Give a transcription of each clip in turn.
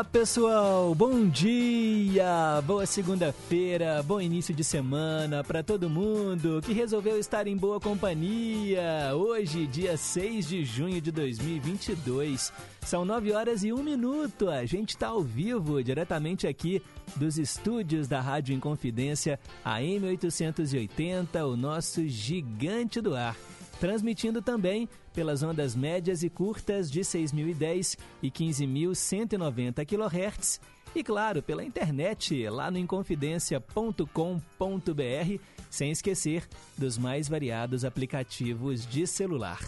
Diga lá, pessoal! Bom dia! Boa segunda-feira, bom início de semana para todo mundo que resolveu estar em boa companhia. Hoje, dia 6 de junho de 2022. São 9 horas e 1 minuto. A gente está ao vivo, diretamente aqui dos estúdios da Rádio Inconfidência, a M880, o nosso gigante do ar transmitindo também pelas ondas médias e curtas de 6.010 e 15.190 kHz e, claro, pela internet lá no inconfidencia.com.br, sem esquecer dos mais variados aplicativos de celular.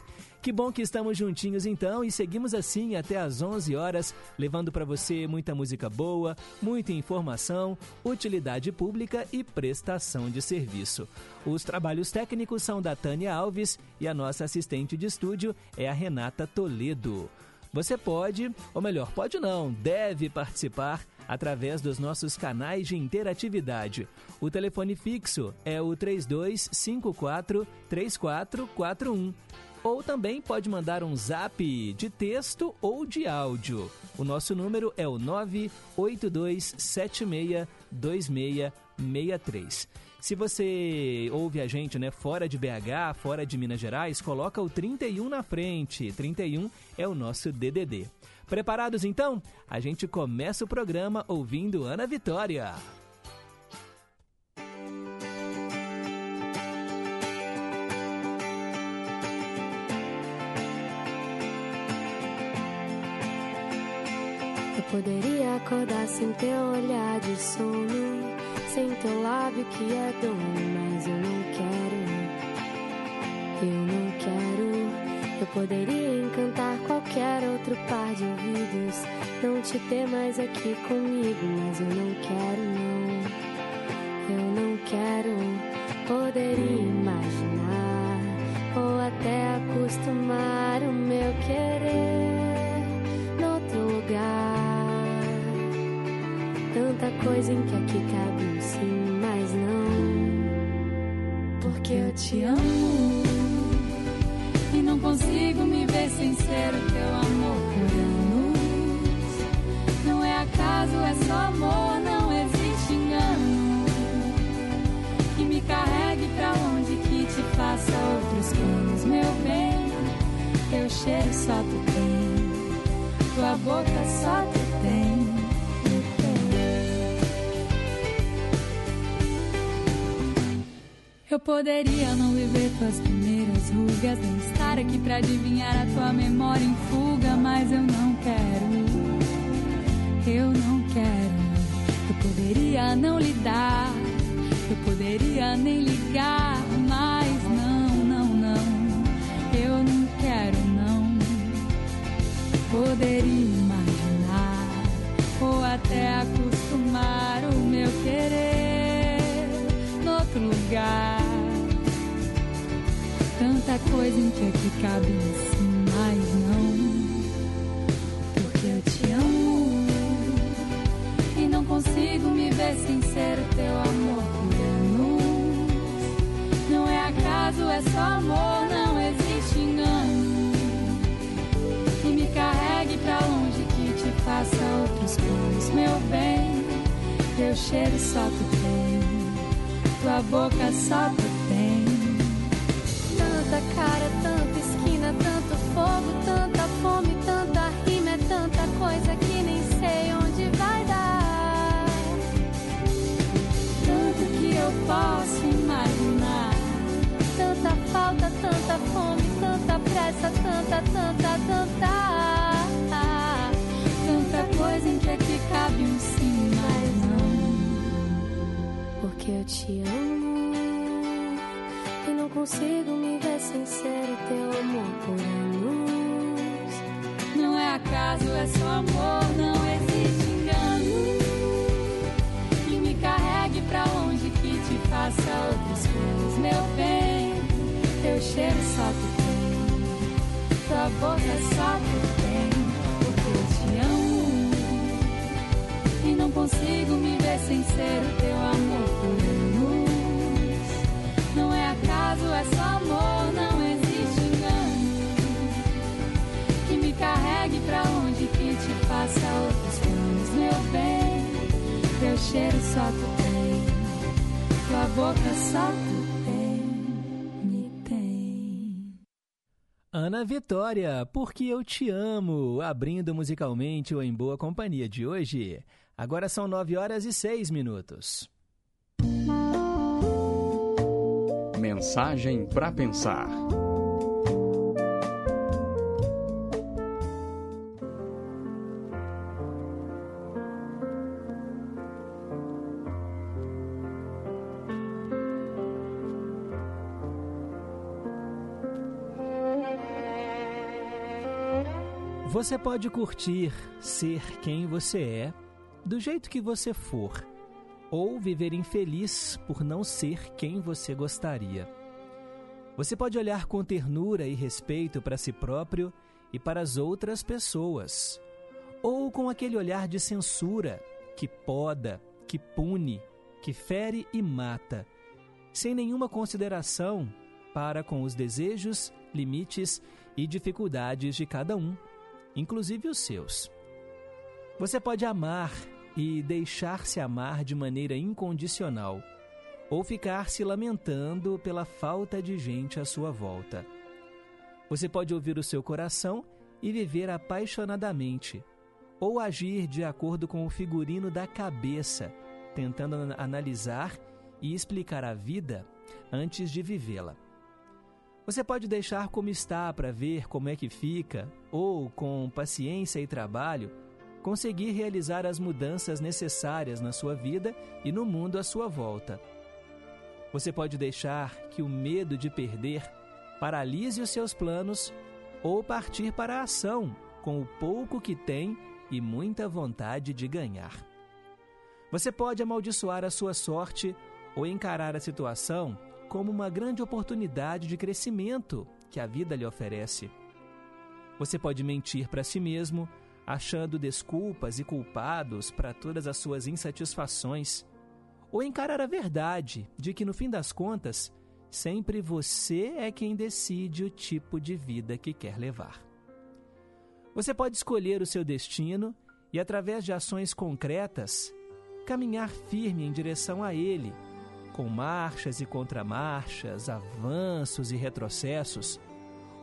Que bom que estamos juntinhos então e seguimos assim até às 11 horas, levando para você muita música boa, muita informação, utilidade pública e prestação de serviço. Os trabalhos técnicos são da Tânia Alves e a nossa assistente de estúdio é a Renata Toledo. Você pode, ou melhor, pode não, deve participar através dos nossos canais de interatividade. O telefone fixo é o 3254 3441 ou também pode mandar um zap de texto ou de áudio. O nosso número é o 982762663. Se você ouve a gente, né, fora de BH, fora de Minas Gerais, coloca o 31 na frente. 31 é o nosso DDD. Preparados então? A gente começa o programa ouvindo Ana Vitória. Poderia acordar sem teu olhar de sono, sem teu lábio que é dono, mas eu não quero. Eu não quero. Eu poderia encantar qualquer outro par de ouvidos, não te ter mais aqui comigo, mas eu não quero, não. Eu não quero. Poderia imaginar ou até acostumar o meu querer noutro lugar. Tanta coisa em que aqui cabe um sim, mas não. Porque eu te amo e não consigo me ver sem ser o teu amor por anos. Não é acaso, é só amor, não existe engano. Que me carregue pra onde que te faça outros planos, meu bem. Teu cheiro só tu tem, tua boca só tu Eu poderia não viver tuas primeiras rugas, nem estar aqui pra adivinhar a tua memória em fuga, mas eu não quero. Eu não quero. Eu poderia não lidar, eu poderia nem ligar, mas coisa que aqui cabe sim, mas não. Porque eu te amo e não consigo me ver sem ser o teu amor por. Não é acaso, é só amor, não existe engano. Que me carregue pra longe, que te faça outros planos, meu bem. Teu cheiro só tu tem, tua boca só tu cara, tanta esquina, tanto fogo, tanta fome, tanta rima, é tanta coisa que nem sei onde vai dar. Tanto que eu posso imaginar. Tanta falta, tanta fome, tanta pressa, tanta, tanta, tanta. Tanta coisa em que aqui cabe um sim, mas não. Porque eu te amo consigo me ver sincero teu amor por anos. Não é acaso, é só amor, não existe engano. Que me carregue pra longe, que te faça outras coisas, meu bem. Teu cheiro só tu tem, tua boca só tu tem. Porque eu te amo e não consigo me ver sincero teu amor é só amor, não existe engano. Que me carregue pra onde que te faça outros meu bem. Teu cheiro só tu tem, tua boca só tu tem, me tem. Ana Vitória, porque eu te amo, abrindo musicalmente o Em Boa Companhia de hoje. Agora são 9 horas e 6 minutos. Mensagem para pensar. Você pode curtir ser quem você é, do jeito que você for, ou viver infeliz por não ser quem você gostaria. Você pode olhar com ternura e respeito para si próprio e para as outras pessoas, ou com aquele olhar de censura que poda, que pune, que fere e mata, sem nenhuma consideração para com os desejos, limites e dificuldades de cada um inclusive os seus. Você pode amar e deixar-se amar de maneira incondicional, ou ficar se lamentando pela falta de gente à sua volta. Você pode ouvir o seu coração e viver apaixonadamente, ou agir de acordo com o figurino da cabeça, tentando analisar e explicar a vida antes de vivê-la. Você pode deixar como está para ver como é que fica, ou, com paciência e trabalho, conseguir realizar as mudanças necessárias na sua vida e no mundo à sua volta. Você pode deixar que o medo de perder paralise os seus planos ou partir para a ação com o pouco que tem e muita vontade de ganhar. Você pode amaldiçoar a sua sorte ou encarar a situação como uma grande oportunidade de crescimento que a vida lhe oferece. Você pode mentir para si mesmo, achando desculpas e culpados para todas as suas insatisfações, ou encarar a verdade de que, no fim das contas, sempre você é quem decide o tipo de vida que quer levar. Você pode escolher o seu destino e, através de ações concretas, caminhar firme em direção a ele com marchas e contramarchas, avanços e retrocessos,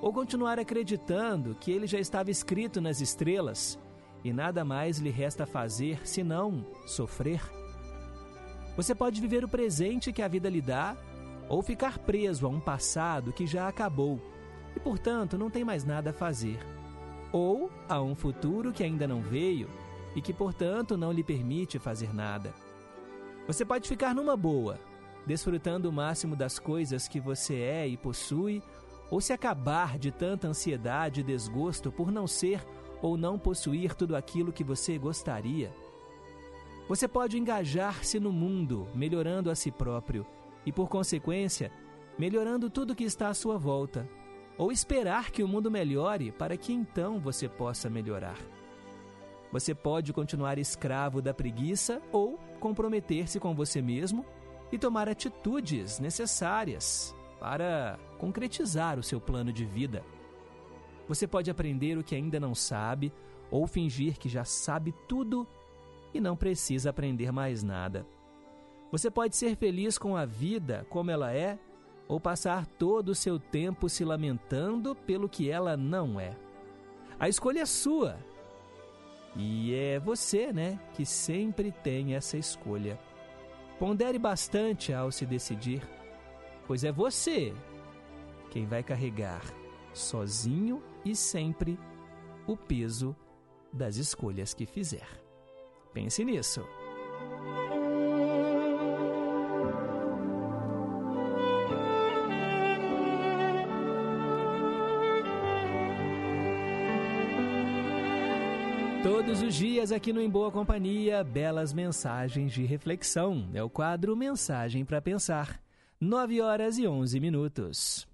ou continuar acreditando que ele já estava escrito nas estrelas e nada mais lhe resta fazer senão sofrer? Você pode viver o presente que a vida lhe dá ou ficar preso a um passado que já acabou e, portanto, não tem mais nada a fazer, ou a um futuro que ainda não veio e que, portanto, não lhe permite fazer nada. Você pode ficar numa boa, desfrutando o máximo das coisas que você é e possui, ou se acabar de tanta ansiedade e desgosto por não ser ou não possuir tudo aquilo que você gostaria. Você pode engajar-se no mundo, melhorando a si próprio e, por consequência, melhorando tudo que está à sua volta, ou esperar que o mundo melhore para que então você possa melhorar. Você pode continuar escravo da preguiça ou comprometer-se com você mesmo e tomar atitudes necessárias para concretizar o seu plano de vida. Você pode aprender o que ainda não sabe ou fingir que já sabe tudo e não precisa aprender mais nada. Você pode ser feliz com a vida como ela é ou passar todo o seu tempo se lamentando pelo que ela não é. A escolha é sua. E é você, né, que sempre tem essa escolha. Pondere bastante ao se decidir, pois é você quem vai carregar, sozinho e sempre, o peso das escolhas que fizer. Pense nisso. Todos os dias aqui no Em Boa Companhia, belas mensagens de reflexão. É o quadro Mensagem para Pensar. 9 horas e 11 minutos.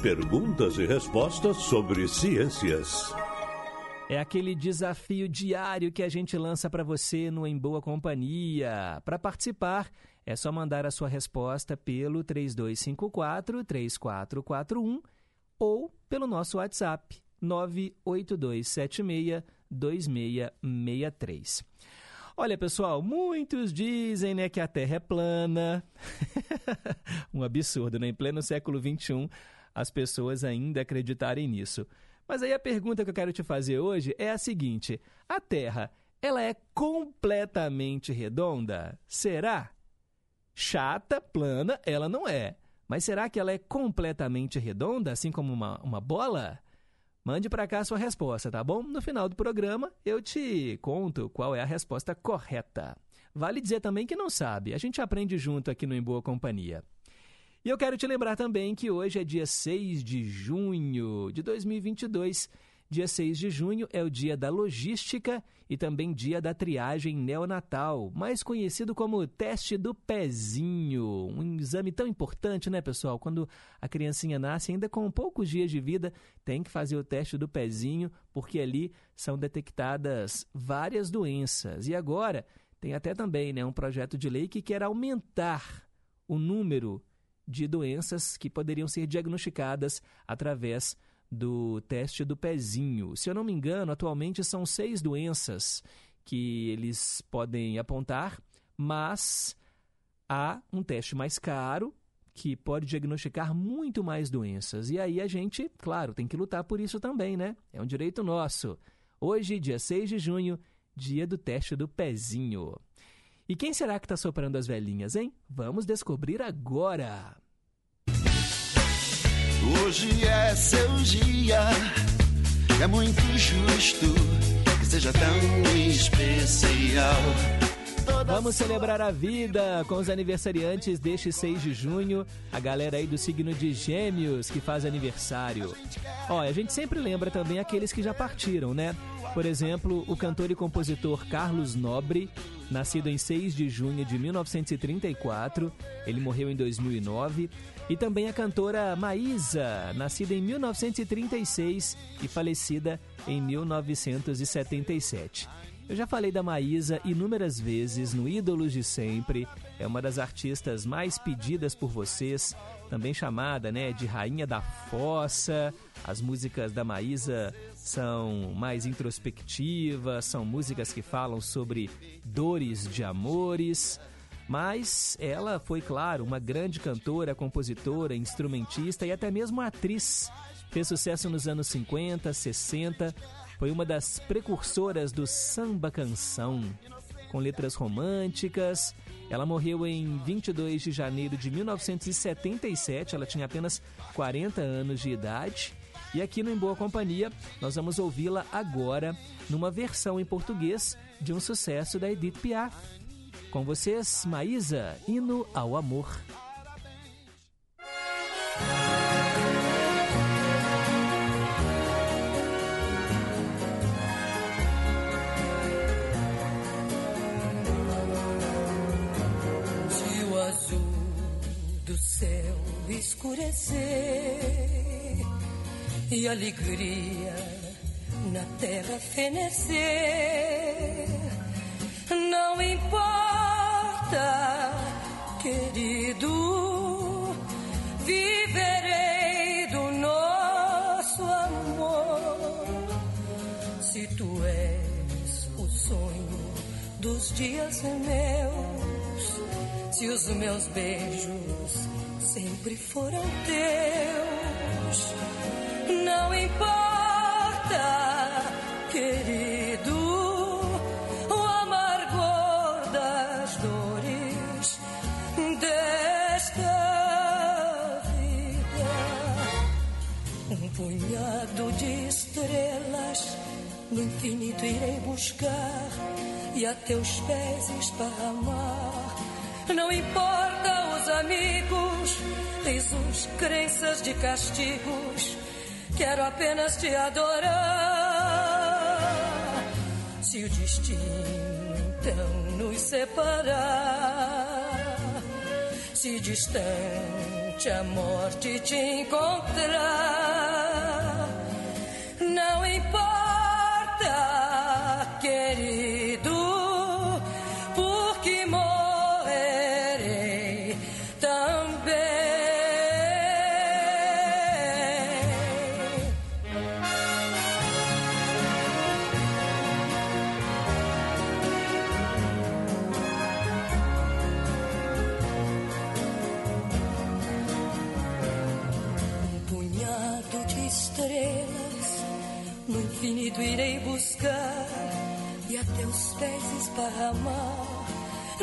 Perguntas e respostas sobre ciências. É aquele desafio diário que a gente lança para você no Em Boa Companhia. Para participar, é só mandar a sua resposta pelo 3254-3441 ou pelo nosso WhatsApp 982762663. Olha, pessoal, muitos dizem né, que a Terra é plana. um absurdo, né? Em pleno século XXI, as pessoas ainda acreditarem nisso. Mas aí a pergunta que eu quero te fazer hoje é a seguinte: a Terra, ela é completamente redonda? Será? Chata, plana, ela não é. Mas será que ela é completamente redonda, assim como uma, uma bola? Mande para cá a sua resposta, tá bom? No final do programa eu te conto qual é a resposta correta. Vale dizer também que não sabe, a gente aprende junto aqui no Em Boa Companhia. E eu quero te lembrar também que hoje é dia 6 de junho de 2022. Dia 6 de junho é o dia da logística e também dia da triagem neonatal, mais conhecido como teste do pezinho. Um exame tão importante, né, pessoal? Quando a criancinha nasce, ainda com poucos dias de vida, tem que fazer o teste do pezinho, porque ali são detectadas várias doenças. E agora tem até também né, um projeto de lei que quer aumentar o número de doenças que poderiam ser diagnosticadas através do teste do pezinho. Se eu não me engano, atualmente são seis doenças que eles podem apontar, mas há um teste mais caro que pode diagnosticar muito mais doenças. E aí a gente, claro, tem que lutar por isso também, né? É um direito nosso. Hoje, dia 6 de junho, dia do teste do pezinho. E quem será que está soprando as velhinhas, hein? Vamos descobrir agora. Hoje é seu dia, é muito justo que seja tão especial. Vamos celebrar a vida com os aniversariantes deste 6 de junho, a galera aí do signo de Gêmeos que faz aniversário. Ó, a gente sempre lembra também aqueles que já partiram, né? Por exemplo, o cantor e compositor Carlos Nobre, nascido em 6 de junho de 1934, ele morreu em 2009. E também a cantora Maísa, nascida em 1936 e falecida em 1977. Eu já falei da Maísa inúmeras vezes no Ídolos de Sempre. É uma das artistas mais pedidas por vocês, também chamada né, de Rainha da Fossa. As músicas da Maísa são mais introspectivas, são músicas que falam sobre dores de amores. Mas ela foi, claro, uma grande cantora, compositora, instrumentista e até mesmo atriz. Fez sucesso nos anos 50, 60, foi uma das precursoras do samba canção, com letras românticas. Ela morreu em 22 de janeiro de 1977, ela tinha apenas 40 anos de idade. E aqui no Em Boa Companhia, nós vamos ouvi-la agora numa versão em português de um sucesso da Edith Piaf. Com vocês, Maísa, Hino ao Amor. céu escurecer e alegria na terra fenecer. Não importa, querido, viverei do nosso amor. Se tu és o sonho dos dias meus, se os meus beijos sempre foram teus. Não importa, querido, no infinito irei buscar e a teus pés esparramar. Não importa os amigos risos, crenças de castigos. Quero apenas te adorar. Se o destino então nos separar, se distante a morte te encontrar,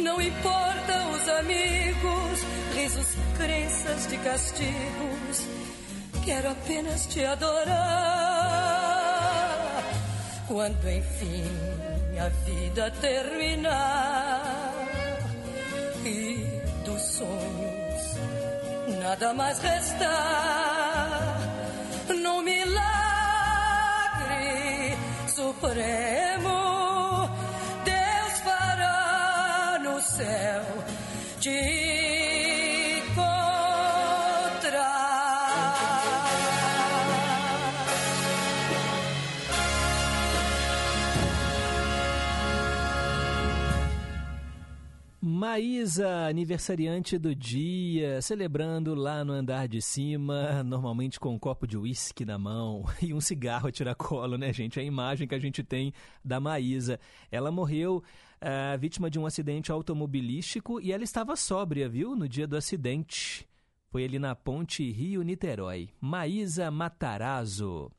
Não importa os amigos, risos, crenças de castigos, quero apenas te adorar. Quando enfim a vida terminar e dos sonhos nada mais restar, no milagre supremo Maísa, aniversariante do dia, celebrando lá no andar de cima, normalmente com um copo de uísque na mão e um cigarro a tiracolo, né, gente? É a imagem que a gente tem da Maísa. Ela morreu é, vítima de um acidente automobilístico e ela estava sóbria, viu, no dia do acidente. Foi ali na ponte Rio-Niterói. Maísa Matarazzo.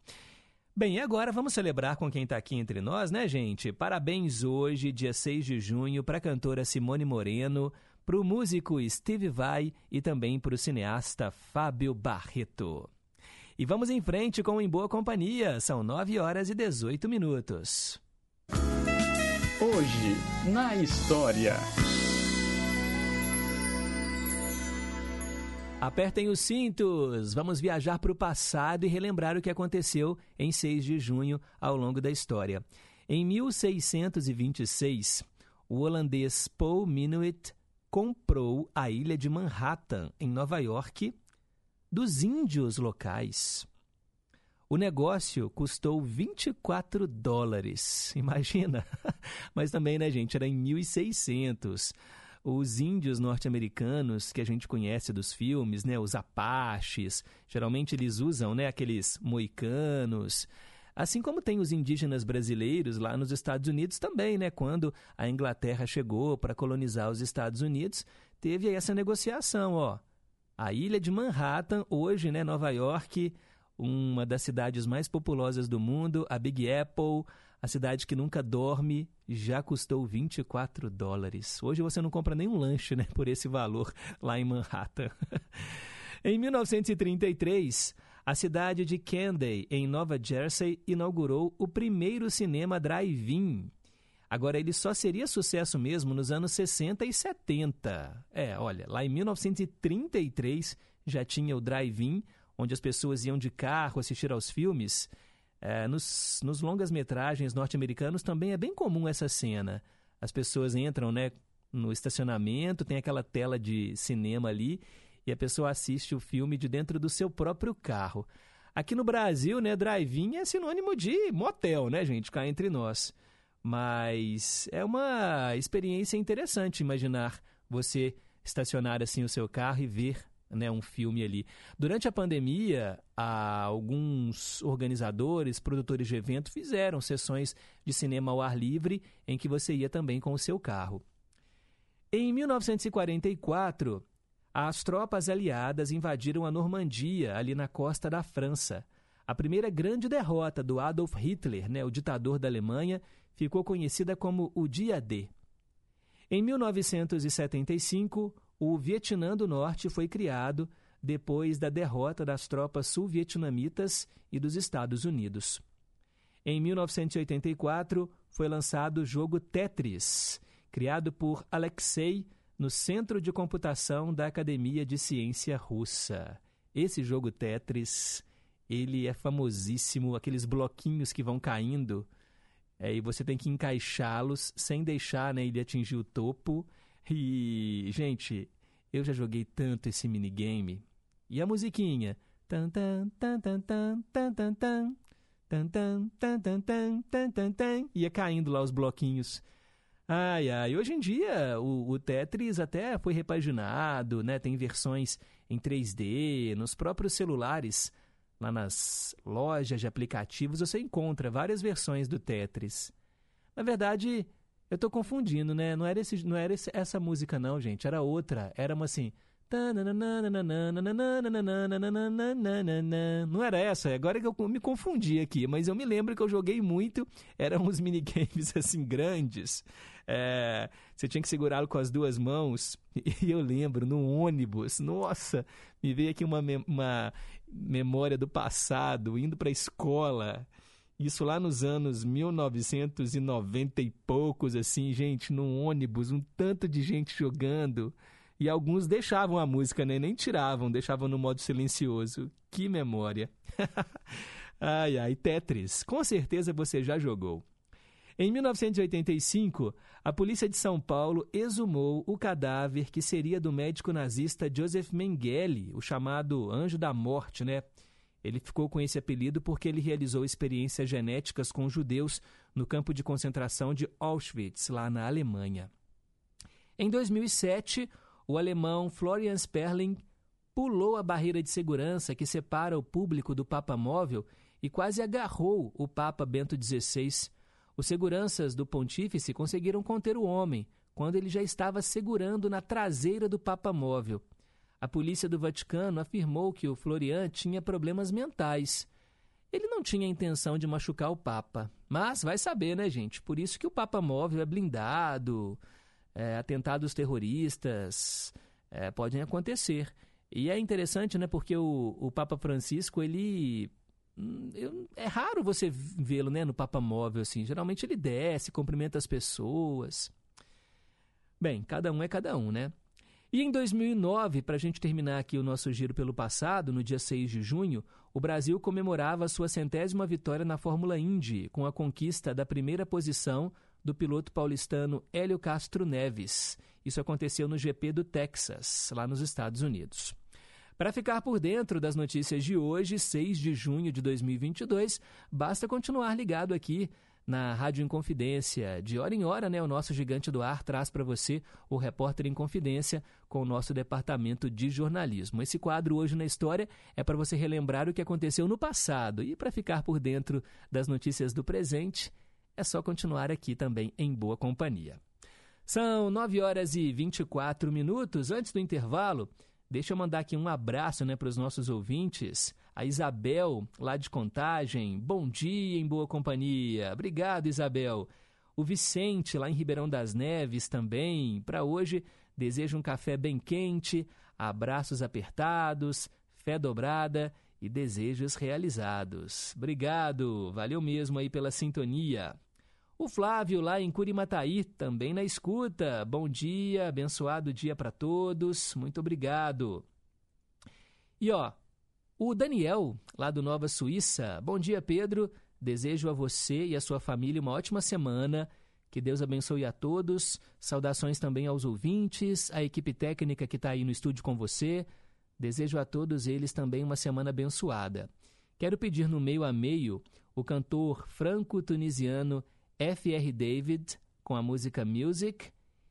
Bem, e agora vamos celebrar com quem está aqui entre nós, né, gente? Parabéns hoje, dia 6 de junho, para a cantora Simone Moreno, para o músico Steve Vai e também para o cineasta Fábio Barreto. E vamos em frente com Em Boa Companhia. São 9 horas e 18 minutos. Hoje, na história. Apertem os cintos! Vamos viajar para o passado e relembrar o que aconteceu em 6 de junho ao longo da história. Em 1626, o holandês Paul Minuit comprou a ilha de Manhattan, em Nova York, dos índios locais. O negócio custou 24 dólares, imagina. Mas também, né, gente, era em 1600. Os índios norte-americanos que a gente conhece dos filmes, né, os apaches, geralmente eles usam, né, aqueles moicanos. Assim como tem os indígenas brasileiros lá nos Estados Unidos também, né? Quando a Inglaterra chegou para colonizar os Estados Unidos, teve essa negociação, ó. A ilha de Manhattan, hoje, né, Nova York, uma das cidades mais populosas do mundo, a Big Apple, a cidade que nunca dorme, já custou 24 dólares. Hoje você não compra nem um lanche né, por esse valor lá em Manhattan. em 1933, a cidade de Candy, em Nova Jersey, inaugurou o primeiro cinema drive-in. Agora, ele só seria sucesso mesmo nos anos 60 e 70. É, olha, lá em 1933 já tinha o drive-in, onde as pessoas iam de carro assistir aos filmes, é, nos, nos longas-metragens norte-americanos também é bem comum essa cena. As pessoas entram né, no estacionamento, tem aquela tela de cinema ali, e a pessoa assiste o filme de dentro do seu próprio carro. Aqui no Brasil, né, drive-in é sinônimo de motel, né, gente, cá entre nós. Mas é uma experiência interessante imaginar você estacionar assim o seu carro e ver né, um filme ali. Durante a pandemia, alguns organizadores, produtores de evento fizeram sessões de cinema ao ar livre em que você ia também com o seu carro. Em 1944, as tropas aliadas invadiram a Normandia, ali na costa da França. A primeira grande derrota do Adolf Hitler, né, o ditador da Alemanha, ficou conhecida como o Dia D. Em 1975, o Vietnã do Norte foi criado depois da derrota das tropas sul-vietnamitas e dos Estados Unidos. Em 1984, foi lançado o jogo Tetris, criado por Alexei no Centro de Computação da Academia de Ciência Russa. Esse jogo Tetris, ele é famosíssimo, aqueles bloquinhos que vão caindo, é, e você tem que encaixá-los sem deixar né, ele atingir o topo. E, gente, eu já joguei tanto esse minigame. E a musiquinha? Tan tan tan tan tan tan tan tan tan tan tan tan tan tan tan tan ia caindo lá os bloquinhos. Ai, ai, hoje em dia o, o, Tetris até foi repaginado, né? Tem versões em 3D, nos próprios celulares, lá nas lojas de aplicativos você encontra várias versões do Tetris. Na verdade, eu tô confundindo, né? Não era, esse, não era esse, essa música, não, gente. Era outra. Era uma assim. Não era essa? Agora que eu me confundi aqui, mas eu me lembro que eu joguei muito. Eram uns minigames assim grandes. É, você tinha que segurá-lo com as duas mãos. E eu lembro, no ônibus, nossa, me veio aqui uma, uma memória do passado, indo para a escola. Isso lá nos anos 1990 e poucos, assim, gente, num ônibus, um tanto de gente jogando. E alguns deixavam a música, né? Nem tiravam, deixavam no modo silencioso. Que memória. ai, ai, Tetris. Com certeza você já jogou. Em 1985, a polícia de São Paulo exumou o cadáver que seria do médico nazista Joseph Mengele, o chamado Anjo da Morte, né? Ele ficou com esse apelido porque ele realizou experiências genéticas com judeus no campo de concentração de Auschwitz, lá na Alemanha. Em 2007, o alemão Florian Sperling pulou a barreira de segurança que separa o público do Papa Móvel e quase agarrou o Papa Bento XVI. Os seguranças do pontífice conseguiram conter o homem quando ele já estava segurando na traseira do Papa Móvel. A polícia do Vaticano afirmou que o Florian tinha problemas mentais. Ele não tinha intenção de machucar o Papa, mas vai saber, né, gente? Por isso que o Papa Móvel é blindado, é, atentados terroristas é, podem acontecer. E é interessante, né, porque o, o Papa Francisco, ele hum, eu, é raro você vê-lo né, no Papa Móvel, assim. Geralmente ele desce, cumprimenta as pessoas. Bem, cada um é cada um, né? E em 2009, para a gente terminar aqui o nosso giro pelo passado, no dia 6 de junho, o Brasil comemorava sua centésima vitória na Fórmula Indy, com a conquista da primeira posição do piloto paulistano Hélio Castro Neves. Isso aconteceu no GP do Texas, lá nos Estados Unidos. Para ficar por dentro das notícias de hoje, 6 de junho de 2022, basta continuar ligado aqui na Rádio Inconfidência. De hora em hora, né, o nosso gigante do ar traz para você o Repórter em Confidência com o nosso departamento de jornalismo. Esse quadro hoje na história é para você relembrar o que aconteceu no passado e para ficar por dentro das notícias do presente é só continuar aqui também em boa companhia. São 9 horas e 24 minutos. Antes do intervalo, deixa eu mandar aqui um abraço né, para os nossos ouvintes. A Isabel, lá de Contagem. Bom dia em boa companhia. Obrigado, Isabel. O Vicente, lá em Ribeirão das Neves, também. Para hoje, desejo um café bem quente, abraços apertados, fé dobrada e desejos realizados. Obrigado, valeu mesmo aí pela sintonia. O Flávio, lá em Curimataí, também na escuta. Bom dia, abençoado dia para todos. Muito obrigado. E ó, o Daniel, lá do Nova Suíça. Bom dia, Pedro. Desejo a você e a sua família uma ótima semana. Que Deus abençoe a todos. Saudações também aos ouvintes, à equipe técnica que está aí no estúdio com você. Desejo a todos eles também uma semana abençoada. Quero pedir no meio a meio o cantor franco-tunisiano F.R. David com a música Music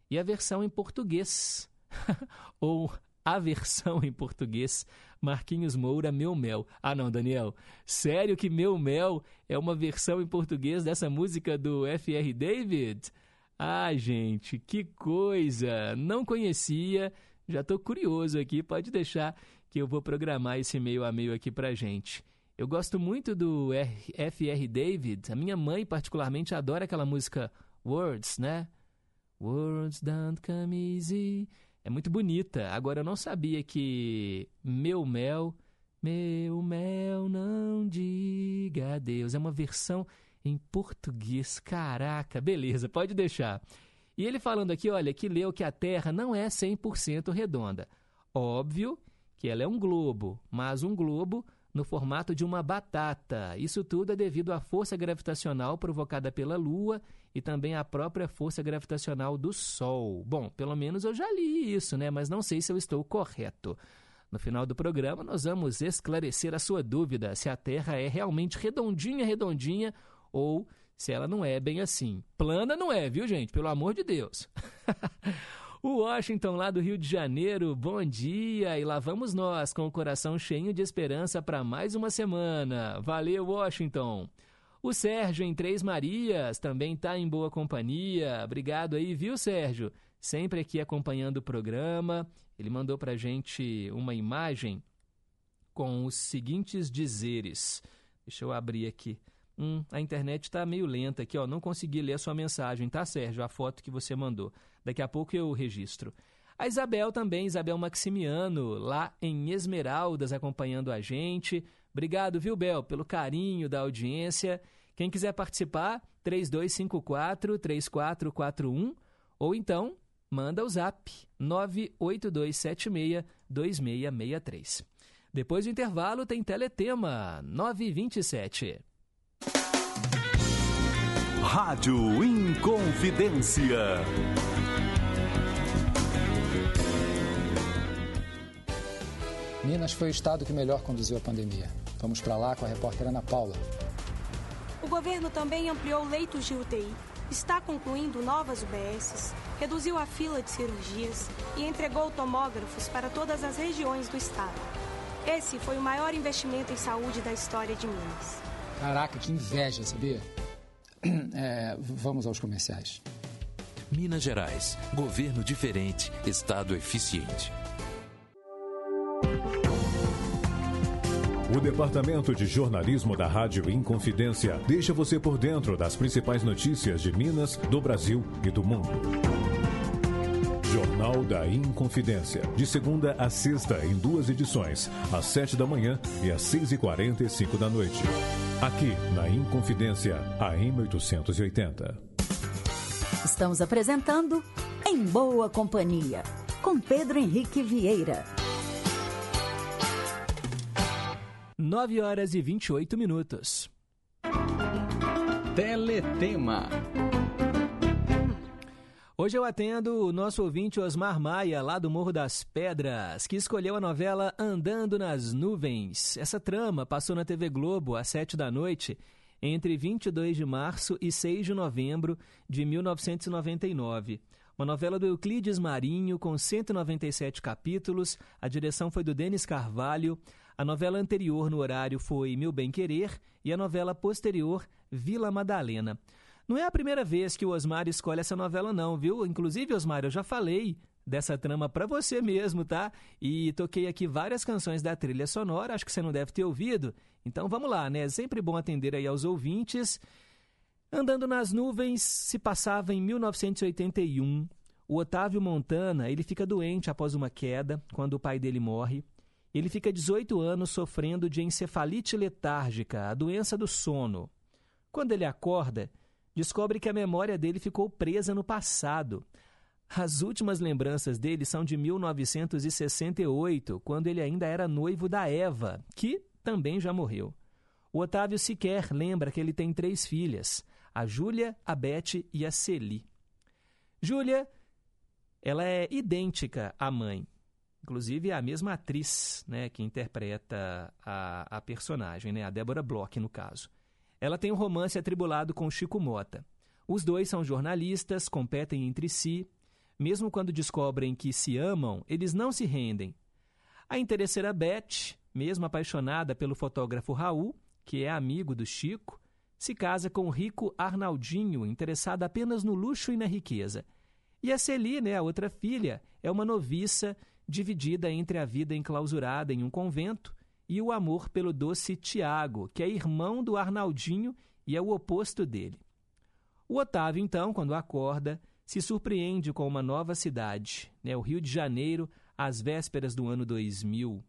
e a versão em português, ou a versão em português, Marquinhos Moura, Meu Mel. Ah, não, Daniel, sério que Meu Mel é uma versão em português dessa música do F.R. David? Ah, gente, que coisa! Não conhecia, já estou curioso aqui, pode deixar que eu vou programar esse meio a meio aqui pra gente. Eu gosto muito do F.R. David. A minha mãe, particularmente, adora aquela música Words, né? Words don't come easy. É muito bonita. Agora, eu não sabia que Meu Mel, Meu Mel, não diga adeus. É uma versão em português. Caraca, beleza, pode deixar. E ele falando aqui, olha, que leu que a Terra não é 100% redonda. Óbvio que ela é um globo, mas um globo no formato de uma batata. Isso tudo é devido à força gravitacional provocada pela Lua e também à própria força gravitacional do Sol. Bom, pelo menos eu já li isso, né? Mas não sei se eu estou correto. No final do programa, nós vamos esclarecer a sua dúvida se a Terra é realmente redondinha, redondinha ou se ela não é bem assim. Plana não é, viu, gente? Pelo amor de Deus. O Washington, lá do Rio de Janeiro, bom dia! E lá vamos nós, com o coração cheio de esperança para mais uma semana. Valeu, Washington! O Sérgio, em Três Marias, também está em boa companhia. Obrigado aí, viu, Sérgio? sempre aqui acompanhando o programa. Ele mandou para gente uma imagem com os seguintes dizeres. Deixa eu abrir aqui. Hum, a internet está meio lenta aqui, ó. Não consegui ler a sua mensagem, tá, Sérgio? A foto que você mandou. Daqui a pouco eu registro. A Isabel também, Isabel Maximiano, lá em Esmeraldas, acompanhando a gente. Obrigado, viu, Bel, pelo carinho da audiência. Quem quiser participar, 3254-3441 ou então manda o zap 982762663. Depois do intervalo tem Teletema 927. Rádio Inconfidência. Minas foi o estado que melhor conduziu a pandemia. Vamos para lá com a repórter Ana Paula. O governo também ampliou leitos de UTI, está concluindo novas UBSs, reduziu a fila de cirurgias e entregou tomógrafos para todas as regiões do estado. Esse foi o maior investimento em saúde da história de Minas. Caraca, que inveja, sabia? É, vamos aos comerciais. Minas Gerais, governo diferente, estado eficiente. O Departamento de Jornalismo da Rádio Inconfidência deixa você por dentro das principais notícias de Minas, do Brasil e do mundo. Jornal da Inconfidência, de segunda a sexta, em duas edições, às sete da manhã e às seis e quarenta e cinco da noite. Aqui, na Inconfidência, AM 880. Estamos apresentando Em Boa Companhia, com Pedro Henrique Vieira. 9 horas e 28 minutos. Teletema. Hoje eu atendo o nosso ouvinte Osmar Maia, lá do Morro das Pedras, que escolheu a novela Andando nas Nuvens. Essa trama passou na TV Globo às 7 da noite, entre 22 de março e 6 de novembro de 1999. Uma novela do Euclides Marinho, com 197 capítulos. A direção foi do Denis Carvalho. A novela anterior no horário foi Meu Bem Querer e a novela posterior Vila Madalena. Não é a primeira vez que o Osmar escolhe essa novela não, viu? Inclusive, Osmar, eu já falei dessa trama para você mesmo, tá? E toquei aqui várias canções da trilha sonora, acho que você não deve ter ouvido. Então vamos lá, né? É sempre bom atender aí aos ouvintes. Andando nas nuvens se passava em 1981. O Otávio Montana, ele fica doente após uma queda, quando o pai dele morre. Ele fica 18 anos sofrendo de encefalite letárgica, a doença do sono. Quando ele acorda, descobre que a memória dele ficou presa no passado. As últimas lembranças dele são de 1968, quando ele ainda era noivo da Eva, que também já morreu. O Otávio sequer lembra que ele tem três filhas, a Júlia, a Beth e a Celi. Júlia, ela é idêntica à mãe, Inclusive, é a mesma atriz né, que interpreta a, a personagem, né, a Débora Bloch, no caso. Ela tem um romance atribulado com Chico Mota. Os dois são jornalistas, competem entre si. Mesmo quando descobrem que se amam, eles não se rendem. A interesseira Beth, mesmo apaixonada pelo fotógrafo Raul, que é amigo do Chico, se casa com o rico Arnaldinho, interessado apenas no luxo e na riqueza. E a Celi, né, a outra filha, é uma noviça dividida entre a vida enclausurada em um convento e o amor pelo doce Tiago, que é irmão do Arnaldinho e é o oposto dele. O Otávio, então, quando acorda, se surpreende com uma nova cidade, né, o Rio de Janeiro, às vésperas do ano 2000.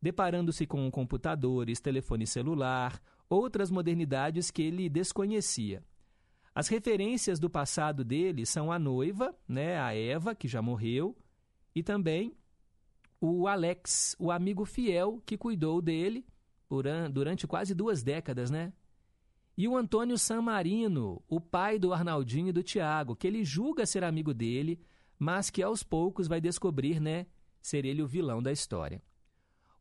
Deparando-se com computadores, telefone celular, outras modernidades que ele desconhecia. As referências do passado dele são a noiva, né, a Eva, que já morreu, e também o Alex, o amigo fiel que cuidou dele durante quase duas décadas, né? E o Antônio Marino, o pai do Arnaldinho e do Tiago, que ele julga ser amigo dele, mas que aos poucos vai descobrir, né, ser ele o vilão da história.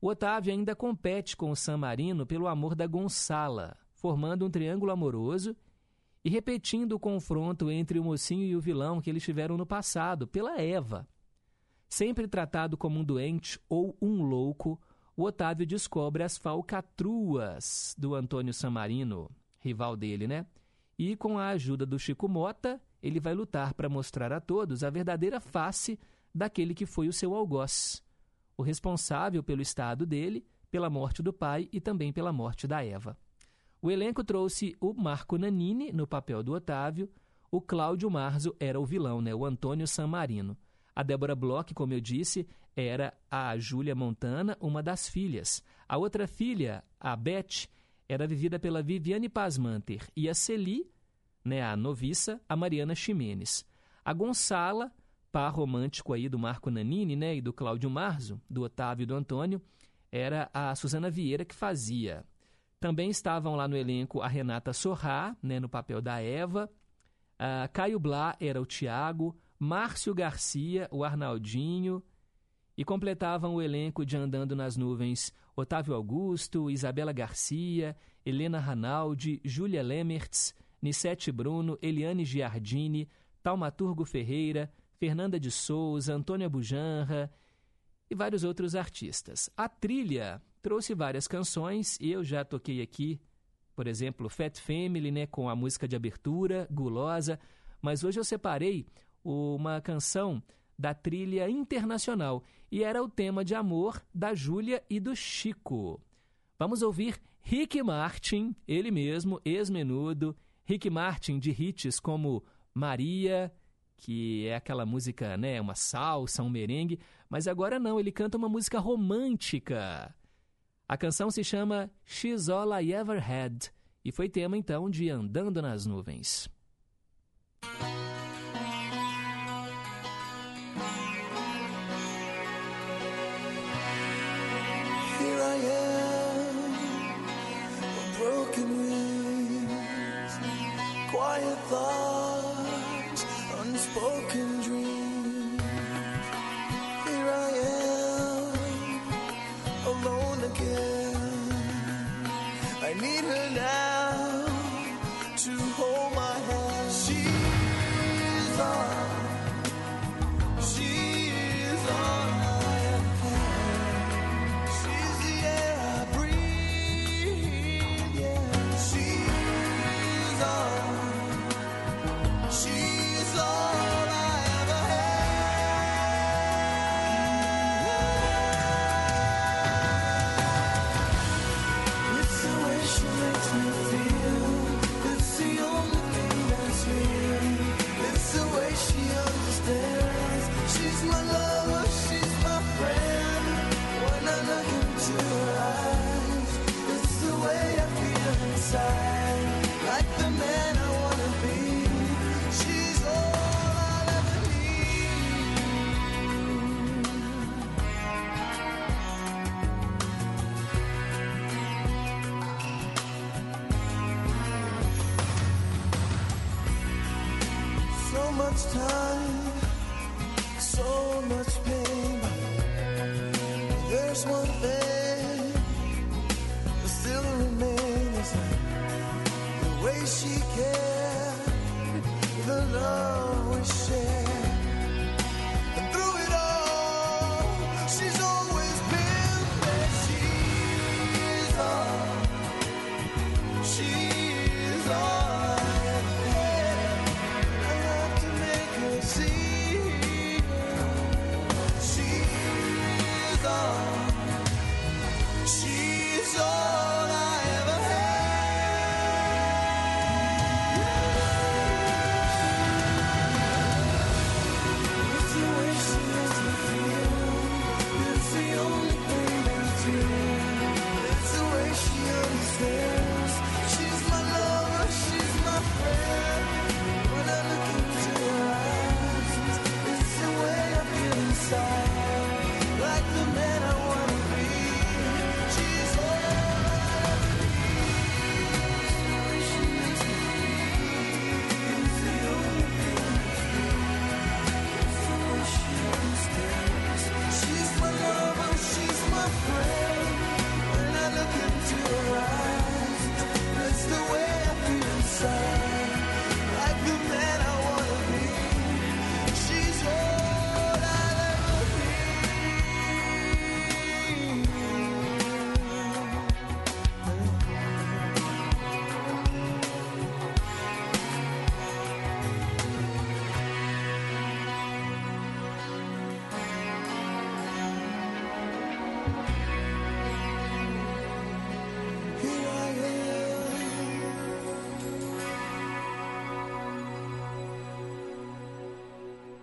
O Otávio ainda compete com o Marino pelo amor da Gonçala, formando um triângulo amoroso e repetindo o confronto entre o mocinho e o vilão que eles tiveram no passado, pela Eva. Sempre tratado como um doente ou um louco, o Otávio descobre as falcatruas do Antônio Samarino, rival dele, né? E com a ajuda do Chico Mota, ele vai lutar para mostrar a todos a verdadeira face daquele que foi o seu algoz, o responsável pelo estado dele, pela morte do pai e também pela morte da Eva. O elenco trouxe o Marco Nanini no papel do Otávio, o Cláudio Marzo era o vilão, né, o Antônio San Marino. A Débora Bloch, como eu disse, era a Júlia Montana, uma das filhas. A outra filha, a Beth, era vivida pela Viviane Pasmanter e a Celi, né, a noviça, a Mariana Ximenes. A Gonçala, par romântico aí do Marco Nanini né, e do Cláudio Marzo, do Otávio e do Antônio, era a Suzana Vieira que fazia. Também estavam lá no elenco a Renata Sorrá, né, no papel da Eva, a Caio Blá era o Tiago, Márcio Garcia, o Arnaldinho, e completavam o elenco de Andando nas Nuvens Otávio Augusto, Isabela Garcia, Helena Ranaldi, Júlia Lemertz, Nissete Bruno, Eliane Giardini, Taumaturgo Ferreira, Fernanda de Souza, Antônia Bujanra e vários outros artistas. A trilha trouxe várias canções e eu já toquei aqui, por exemplo, Fat Family, né, com a música de abertura, Gulosa, mas hoje eu separei uma canção da trilha internacional e era o tema de amor da Júlia e do Chico. Vamos ouvir Rick Martin, ele mesmo, ex-menudo, Rick Martin de hits como Maria, que é aquela música, né, uma salsa, um merengue, mas agora não, ele canta uma música romântica. A canção se chama She's All I Ever Had e foi tema então de Andando nas Nuvens. love.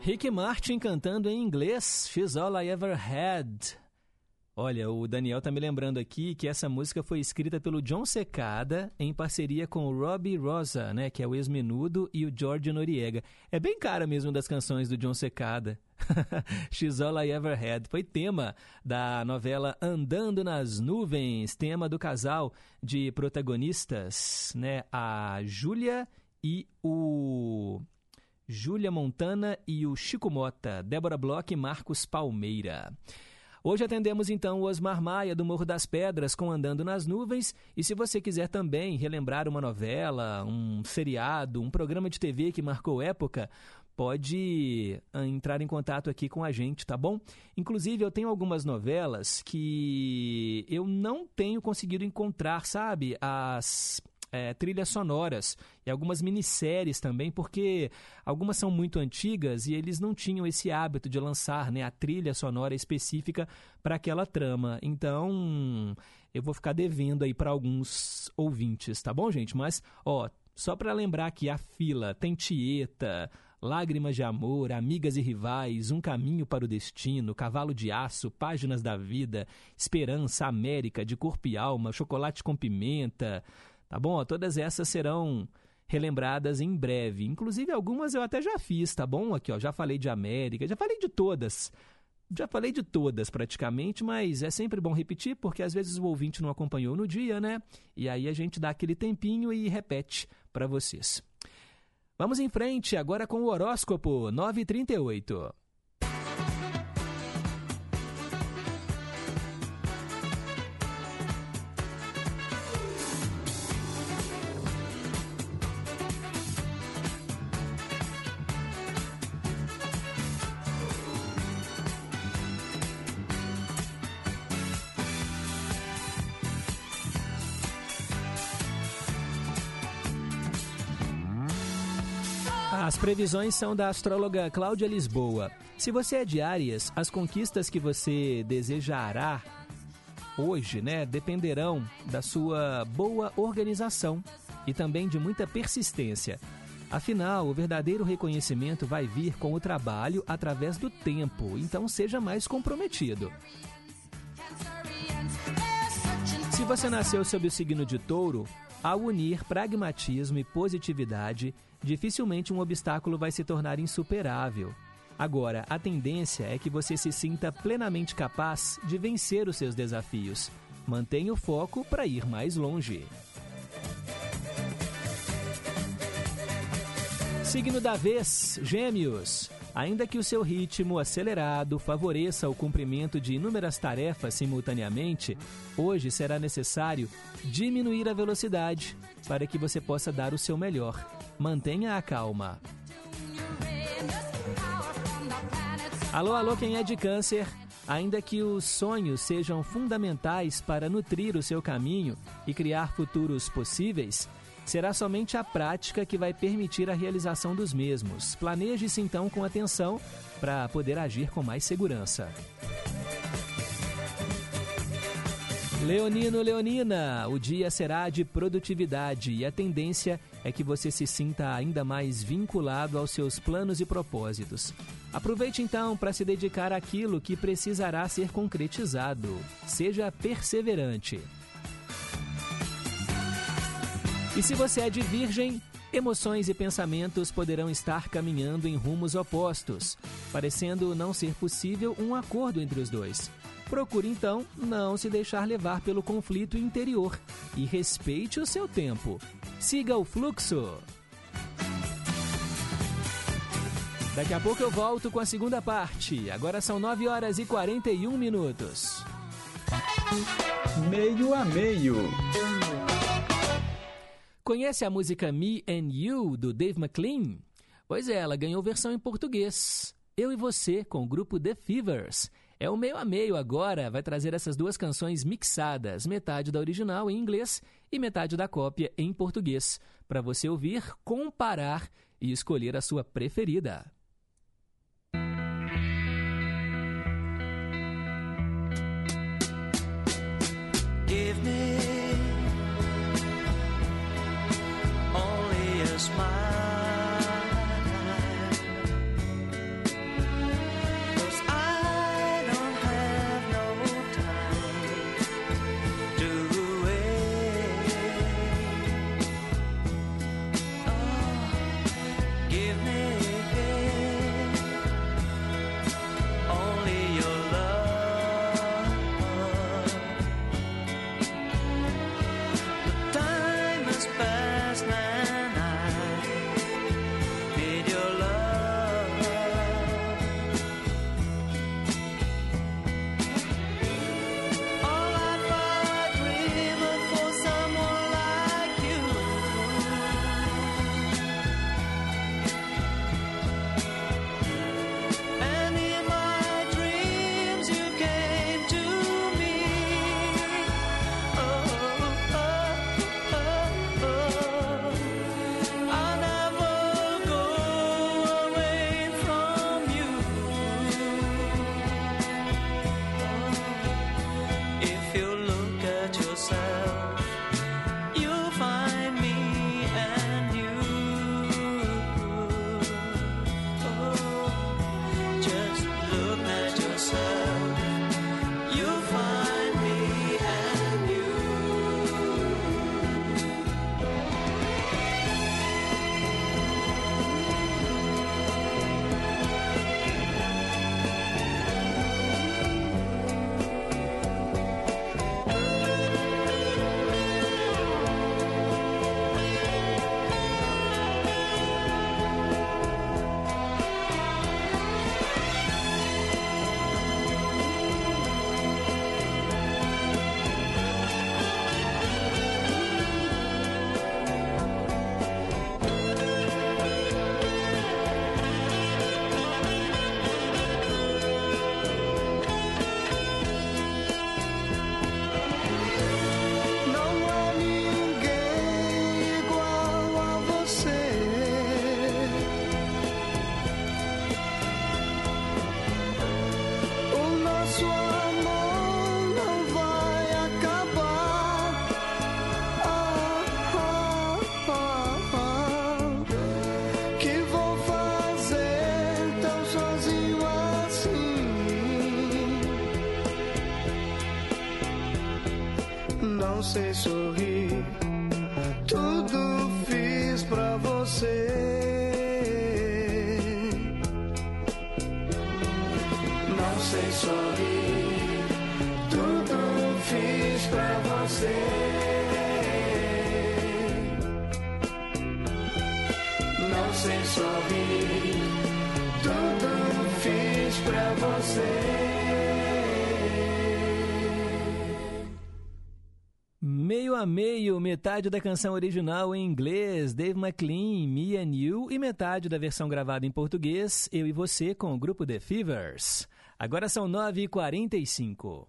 Rick Martin cantando em inglês, She's All I Ever Had. Olha, o Daniel tá me lembrando aqui que essa música foi escrita pelo John Secada em parceria com o Robbie Rosa, né, que é o ex-menudo, e o George Noriega. É bem cara mesmo das canções do John Secada. She's All I Ever Had foi tema da novela Andando nas Nuvens, tema do casal de protagonistas, né, a Júlia e o Júlia Montana e o Chico Mota, Débora Bloch e Marcos Palmeira. Hoje atendemos então o Osmar Maia do Morro das Pedras com Andando nas Nuvens. E se você quiser também relembrar uma novela, um seriado, um programa de TV que marcou época, pode ah, entrar em contato aqui com a gente, tá bom? Inclusive, eu tenho algumas novelas que eu não tenho conseguido encontrar, sabe? As é, trilhas sonoras e algumas minisséries também, porque algumas são muito antigas e eles não tinham esse hábito de lançar né, a trilha sonora específica para aquela trama. Então, eu vou ficar devendo aí para alguns ouvintes, tá bom, gente? Mas, ó, só para lembrar que a fila tem Tieta, Lágrimas de Amor, Amigas e Rivais, Um Caminho para o Destino, Cavalo de Aço, Páginas da Vida, Esperança, América, De Corpo e Alma, Chocolate com Pimenta, Tá bom? Todas essas serão relembradas em breve. Inclusive, algumas eu até já fiz, tá bom? Aqui, ó, já falei de América, já falei de todas. Já falei de todas praticamente, mas é sempre bom repetir, porque às vezes o ouvinte não acompanhou no dia, né? E aí a gente dá aquele tempinho e repete para vocês. Vamos em frente agora com o horóscopo 938. Previsões são da astróloga Cláudia Lisboa. Se você é de Áries, as conquistas que você desejará hoje, né, dependerão da sua boa organização e também de muita persistência. Afinal, o verdadeiro reconhecimento vai vir com o trabalho através do tempo, então seja mais comprometido. Se você nasceu sob o signo de Touro, ao unir pragmatismo e positividade, dificilmente um obstáculo vai se tornar insuperável. Agora, a tendência é que você se sinta plenamente capaz de vencer os seus desafios. Mantenha o foco para ir mais longe. Signo da vez, Gêmeos. Ainda que o seu ritmo acelerado favoreça o cumprimento de inúmeras tarefas simultaneamente, hoje será necessário diminuir a velocidade para que você possa dar o seu melhor. Mantenha a calma. Alô, alô, quem é de câncer? Ainda que os sonhos sejam fundamentais para nutrir o seu caminho e criar futuros possíveis, será somente a prática que vai permitir a realização dos mesmos. Planeje-se então com atenção para poder agir com mais segurança. Leonino, Leonina, o dia será de produtividade e a tendência é que você se sinta ainda mais vinculado aos seus planos e propósitos. Aproveite então para se dedicar àquilo que precisará ser concretizado. Seja perseverante. E se você é de Virgem, emoções e pensamentos poderão estar caminhando em rumos opostos, parecendo não ser possível um acordo entre os dois. Procure então não se deixar levar pelo conflito interior e respeite o seu tempo. Siga o fluxo. Daqui a pouco eu volto com a segunda parte. Agora são 9 horas e 41 minutos. Meio a meio. Conhece a música Me and You, do Dave McLean? Pois é, ela ganhou versão em português. Eu e Você, com o grupo The Fevers. É o meio a meio agora, vai trazer essas duas canções mixadas, metade da original em inglês e metade da cópia em português, para você ouvir, comparar e escolher a sua preferida. Give me Sei sorrir. Tudo fiz pra você. Meio a meio, metade da canção original em inglês, Dave McLean, Me and You, e metade da versão gravada em português, Eu e Você, com o grupo The Fevers. Agora são 9h45.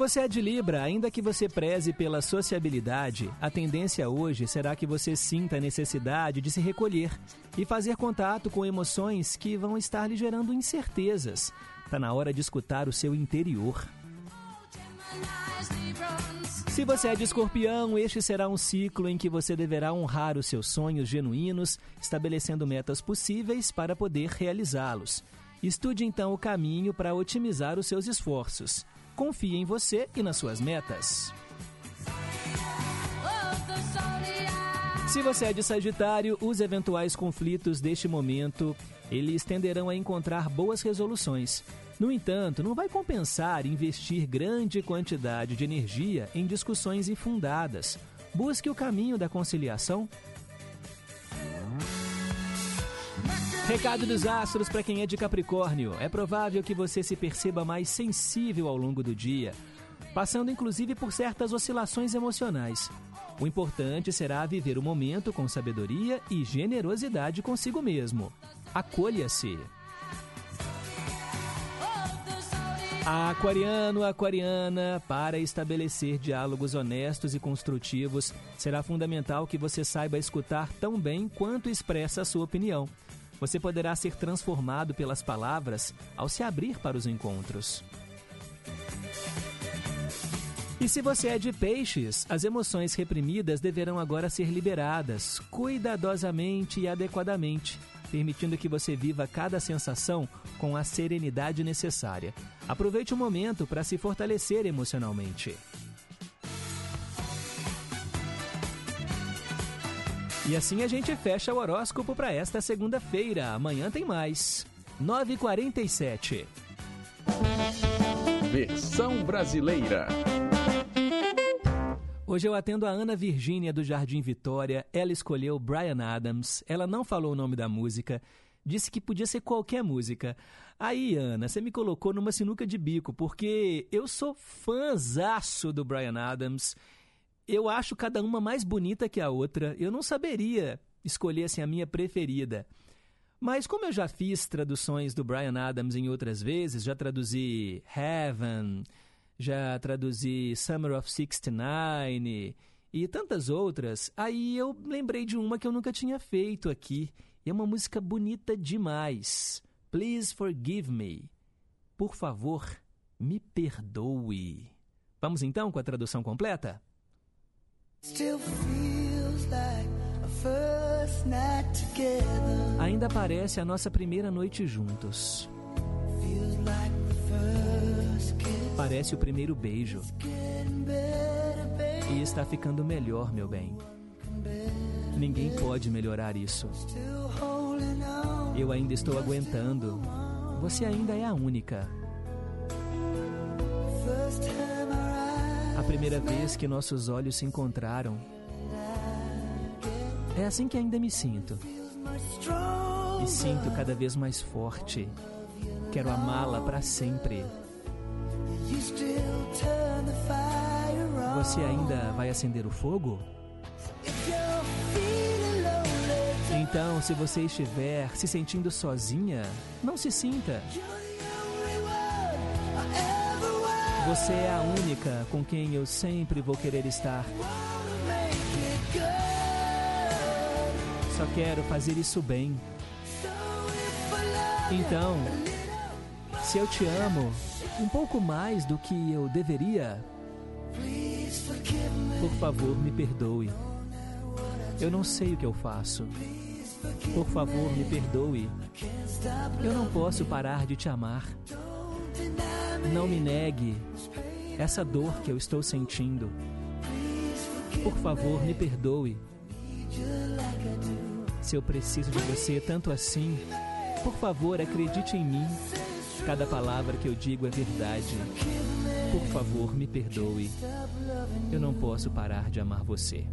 Você é de Libra, ainda que você preze pela sociabilidade, a tendência hoje será que você sinta a necessidade de se recolher e fazer contato com emoções que vão estar lhe gerando incertezas. Está na hora de escutar o seu interior. Se você é de escorpião, este será um ciclo em que você deverá honrar os seus sonhos genuínos, estabelecendo metas possíveis para poder realizá-los. Estude então o caminho para otimizar os seus esforços. Confie em você e nas suas metas. Se você é de Sagitário, os eventuais conflitos deste momento, eles tenderão a encontrar boas resoluções. No entanto, não vai compensar investir grande quantidade de energia em discussões infundadas. Busque o caminho da conciliação. Recado dos astros para quem é de Capricórnio. É provável que você se perceba mais sensível ao longo do dia, passando inclusive por certas oscilações emocionais. O importante será viver o momento com sabedoria e generosidade consigo mesmo. Acolha-se. Aquariano, aquariana, para estabelecer diálogos honestos e construtivos, será fundamental que você saiba escutar tão bem quanto expressa a sua opinião. Você poderá ser transformado pelas palavras ao se abrir para os encontros. E se você é de peixes, as emoções reprimidas deverão agora ser liberadas, cuidadosamente e adequadamente, permitindo que você viva cada sensação com a serenidade necessária. Aproveite o momento para se fortalecer emocionalmente. E assim a gente fecha o horóscopo para esta segunda-feira. Amanhã tem mais. 9h47. Versão brasileira. Hoje eu atendo a Ana Virgínia do Jardim Vitória. Ela escolheu Brian Adams. Ela não falou o nome da música. Disse que podia ser qualquer música. Aí, Ana, você me colocou numa sinuca de bico, porque eu sou fãzaço do Brian Adams. Eu acho cada uma mais bonita que a outra. Eu não saberia escolher assim, a minha preferida. Mas como eu já fiz traduções do Brian Adams em outras vezes, já traduzi Heaven, já traduzi Summer of 69 e tantas outras, aí eu lembrei de uma que eu nunca tinha feito aqui. E é uma música bonita demais. Please forgive me. Por favor, me perdoe. Vamos então com a tradução completa? Ainda parece a nossa primeira noite juntos. Parece o primeiro beijo. E está ficando melhor, meu bem. Ninguém pode melhorar isso. Eu ainda estou aguentando. Você ainda é a única. A primeira vez que nossos olhos se encontraram. É assim que ainda me sinto. E sinto cada vez mais forte. Quero amá-la para sempre. Você ainda vai acender o fogo? Então, se você estiver se sentindo sozinha, não se sinta. Você é a única com quem eu sempre vou querer estar. Só quero fazer isso bem. Então, se eu te amo um pouco mais do que eu deveria, por favor, me perdoe. Eu não sei o que eu faço. Por favor, me perdoe. Eu não posso parar de te amar. Não me negue essa dor que eu estou sentindo. Por favor, me perdoe. Se eu preciso de você tanto assim, por favor, acredite em mim. Cada palavra que eu digo é verdade. Por favor, me perdoe. Eu não posso parar de amar você.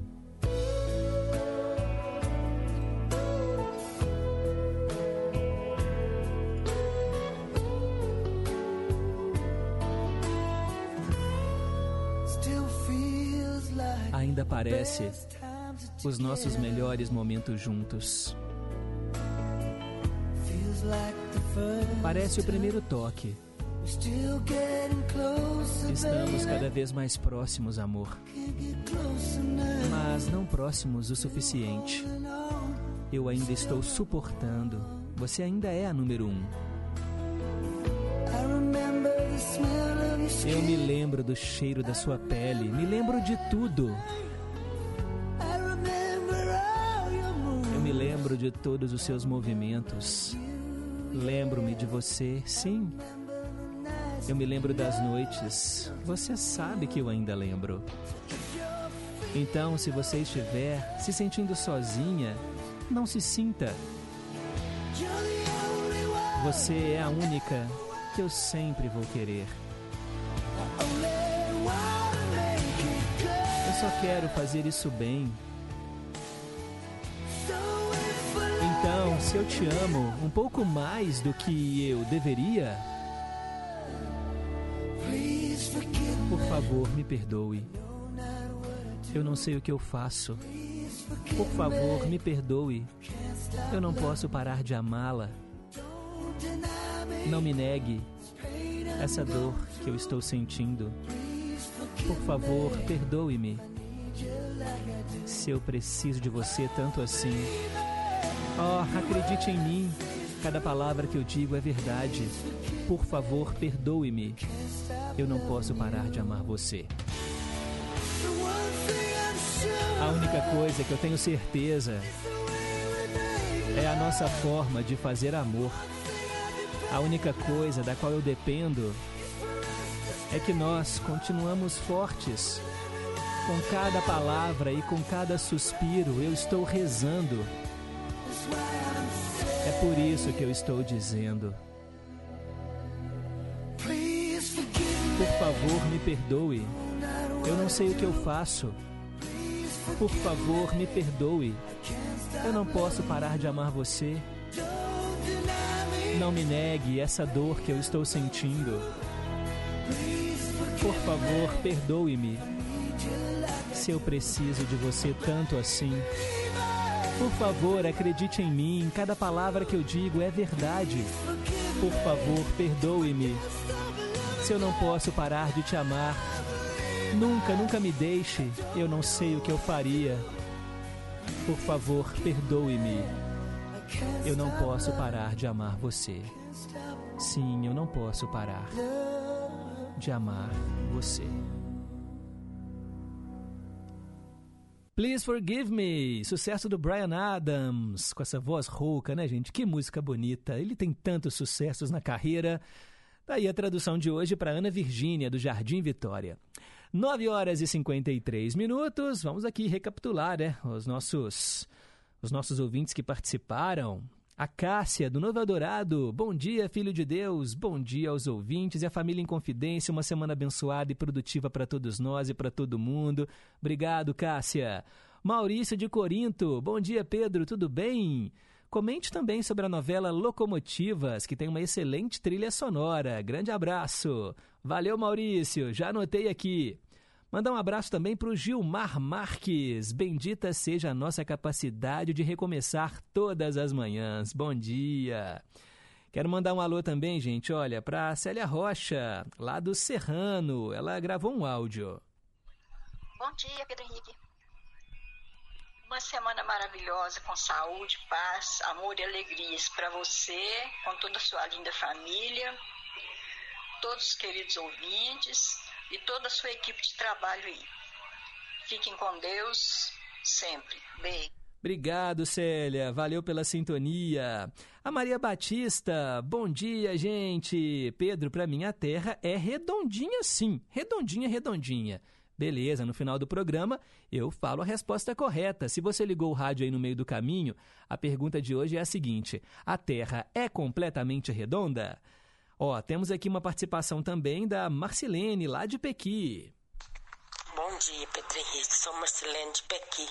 Ainda parece os nossos melhores momentos juntos. Parece o primeiro toque. Estamos cada vez mais próximos, amor. Mas não próximos o suficiente. Eu ainda estou suportando. Você ainda é a número um. Eu me lembro do cheiro da sua pele. Me lembro de tudo. Lembro de todos os seus movimentos. Lembro-me de você, sim. Eu me lembro das noites. Você sabe que eu ainda lembro. Então, se você estiver se sentindo sozinha, não se sinta. Você é a única que eu sempre vou querer. Eu só quero fazer isso bem. Se eu te amo um pouco mais do que eu deveria, por favor, me perdoe. Eu não sei o que eu faço. Por favor, me perdoe. Eu não posso parar de amá-la. Não me negue essa dor que eu estou sentindo. Por favor, perdoe-me. Se eu preciso de você tanto assim. Oh, acredite em mim. Cada palavra que eu digo é verdade. Por favor, perdoe-me. Eu não posso parar de amar você. A única coisa que eu tenho certeza é a nossa forma de fazer amor. A única coisa da qual eu dependo é que nós continuamos fortes. Com cada palavra e com cada suspiro, eu estou rezando. É por isso que eu estou dizendo. Por favor, me perdoe. Eu não sei o que eu faço. Por favor, me perdoe. Eu não posso parar de amar você. Não me negue essa dor que eu estou sentindo. Por favor, perdoe-me. Se eu preciso de você tanto assim. Por favor, acredite em mim. Cada palavra que eu digo é verdade. Por favor, perdoe-me. Se eu não posso parar de te amar, nunca, nunca me deixe. Eu não sei o que eu faria. Por favor, perdoe-me. Eu não posso parar de amar você. Sim, eu não posso parar de amar você. Please Forgive Me, sucesso do Brian Adams, com essa voz rouca, né, gente? Que música bonita. Ele tem tantos sucessos na carreira. Daí a tradução de hoje para Ana Virgínia, do Jardim Vitória. 9 horas e 53 minutos. Vamos aqui recapitular, né? Os nossos, os nossos ouvintes que participaram. A Cássia, do Novo Adorado. Bom dia, filho de Deus. Bom dia aos ouvintes e à família em confidência. Uma semana abençoada e produtiva para todos nós e para todo mundo. Obrigado, Cássia. Maurício de Corinto. Bom dia, Pedro. Tudo bem? Comente também sobre a novela Locomotivas, que tem uma excelente trilha sonora. Grande abraço. Valeu, Maurício. Já anotei aqui. Mandar um abraço também para o Gilmar Marques. Bendita seja a nossa capacidade de recomeçar todas as manhãs. Bom dia. Quero mandar um alô também, gente, olha, para Célia Rocha, lá do Serrano. Ela gravou um áudio. Bom dia, Pedro Henrique. Uma semana maravilhosa, com saúde, paz, amor e alegrias para você, com toda a sua linda família, todos os queridos ouvintes e toda a sua equipe de trabalho aí. Fiquem com Deus sempre. Beijo. Obrigado, Célia. Valeu pela sintonia. A Maria Batista, bom dia, gente. Pedro, para mim a terra é redondinha sim. Redondinha, redondinha. Beleza, no final do programa eu falo a resposta correta. Se você ligou o rádio aí no meio do caminho, a pergunta de hoje é a seguinte: a Terra é completamente redonda? Ó, temos aqui uma participação também da Marcilene, lá de Pequi. Bom dia, Pedro Henrique. Sou Marcelene de Pequi.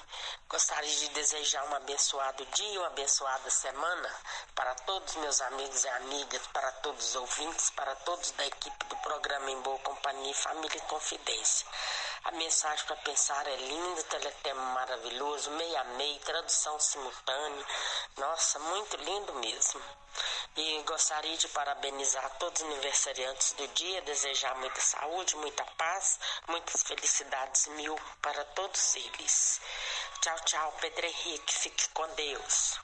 Gostaria de desejar um abençoado dia uma abençoada semana para todos meus amigos e amigas, para todos os ouvintes, para todos da equipe do programa Em Boa Companhia Família e Confidência. A mensagem para pensar é linda, teletema maravilhoso, meia meia, tradução simultânea. Nossa, muito lindo mesmo. E gostaria de parabenizar todos os aniversariantes do dia, desejar muita saúde, muita paz, muitas felicidades mil para todos eles. Tchau, tchau, Pedro Henrique. Fique com Deus.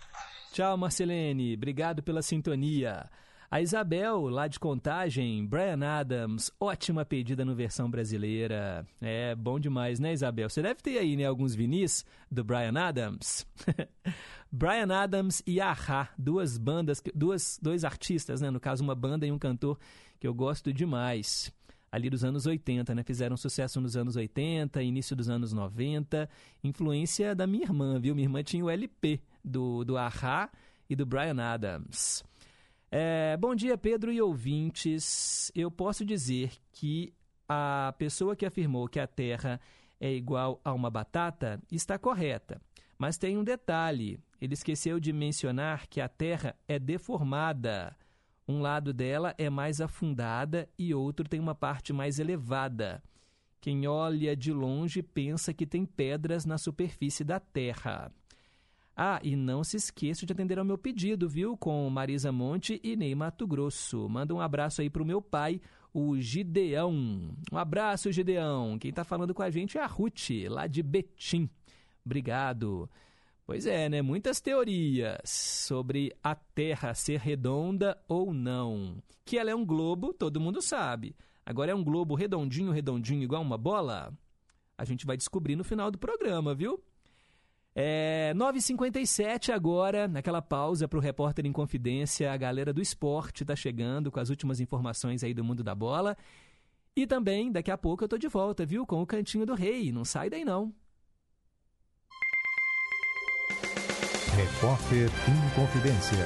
Tchau, Marcelene. Obrigado pela sintonia. A Isabel, lá de Contagem, Brian Adams, ótima pedida no versão brasileira. É bom demais, né, Isabel? Você deve ter aí, né, alguns vinis do Brian Adams. Brian Adams e Ahá, duas bandas, duas, dois artistas, né? No caso, uma banda e um cantor que eu gosto demais. Ali dos anos 80, né? Fizeram sucesso nos anos 80, início dos anos 90. Influência da minha irmã, viu? Minha irmã tinha o LP do, do Ahá e do Brian Adams. É, bom dia, Pedro e ouvintes. Eu posso dizer que a pessoa que afirmou que a Terra é igual a uma batata está correta. Mas tem um detalhe: ele esqueceu de mencionar que a Terra é deformada. Um lado dela é mais afundada e outro tem uma parte mais elevada. Quem olha de longe pensa que tem pedras na superfície da Terra. Ah, e não se esqueça de atender ao meu pedido, viu? Com Marisa Monte e Ney Mato Grosso. Manda um abraço aí pro meu pai, o Gideão. Um abraço, Gideão. Quem tá falando com a gente é a Ruth, lá de Betim. Obrigado. Pois é, né? Muitas teorias sobre a Terra ser redonda ou não. Que ela é um globo, todo mundo sabe. Agora é um globo redondinho, redondinho, igual uma bola? A gente vai descobrir no final do programa, viu? É 9h57 agora, naquela pausa para o repórter em confidência, a galera do esporte está chegando com as últimas informações aí do mundo da bola. E também, daqui a pouco eu tô de volta, viu? Com o Cantinho do Rei. Não sai daí não. Repórter em confidência.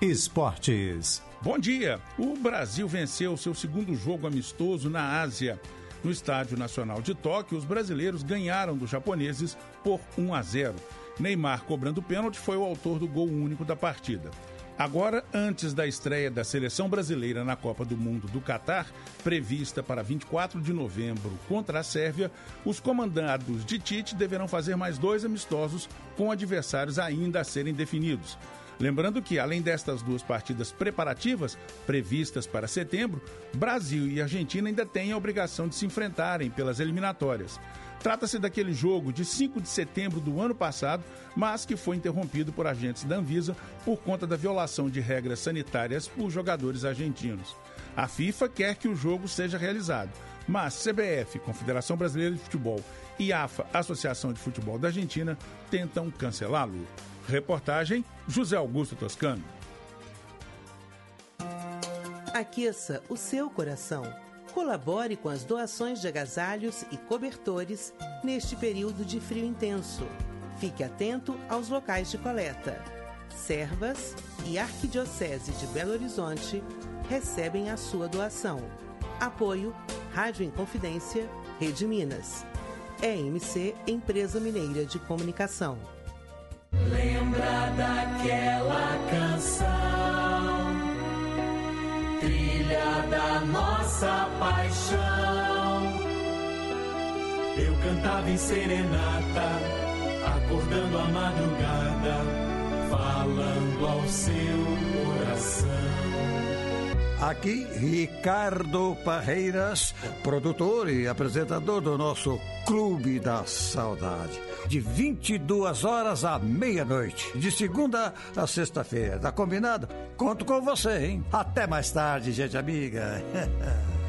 Esportes. Bom dia! O Brasil venceu seu segundo jogo amistoso na Ásia. No Estádio Nacional de Tóquio, os brasileiros ganharam dos japoneses por 1 a 0. Neymar, cobrando pênalti, foi o autor do gol único da partida. Agora, antes da estreia da seleção brasileira na Copa do Mundo do Catar, prevista para 24 de novembro contra a Sérvia, os comandados de Tite deverão fazer mais dois amistosos com adversários ainda a serem definidos. Lembrando que, além destas duas partidas preparativas, previstas para setembro, Brasil e Argentina ainda têm a obrigação de se enfrentarem pelas eliminatórias. Trata-se daquele jogo de 5 de setembro do ano passado, mas que foi interrompido por agentes da Anvisa por conta da violação de regras sanitárias por jogadores argentinos. A FIFA quer que o jogo seja realizado, mas CBF, Confederação Brasileira de Futebol, e AFA, Associação de Futebol da Argentina, tentam cancelá-lo. Reportagem José Augusto Toscano. Aqueça o seu coração. Colabore com as doações de agasalhos e cobertores neste período de frio intenso. Fique atento aos locais de coleta. Servas e Arquidiocese de Belo Horizonte recebem a sua doação. Apoio Rádio Inconfidência, Rede Minas. EMC Empresa Mineira de Comunicação. Lembra daquela canção, da nossa paixão. Eu cantava em serenata, acordando a madrugada, falando ao seu coração. Aqui, Ricardo Parreiras, produtor e apresentador do nosso Clube da Saudade. De 22 horas à meia-noite, de segunda a sexta-feira. Tá combinado? Conto com você, hein? Até mais tarde, gente amiga.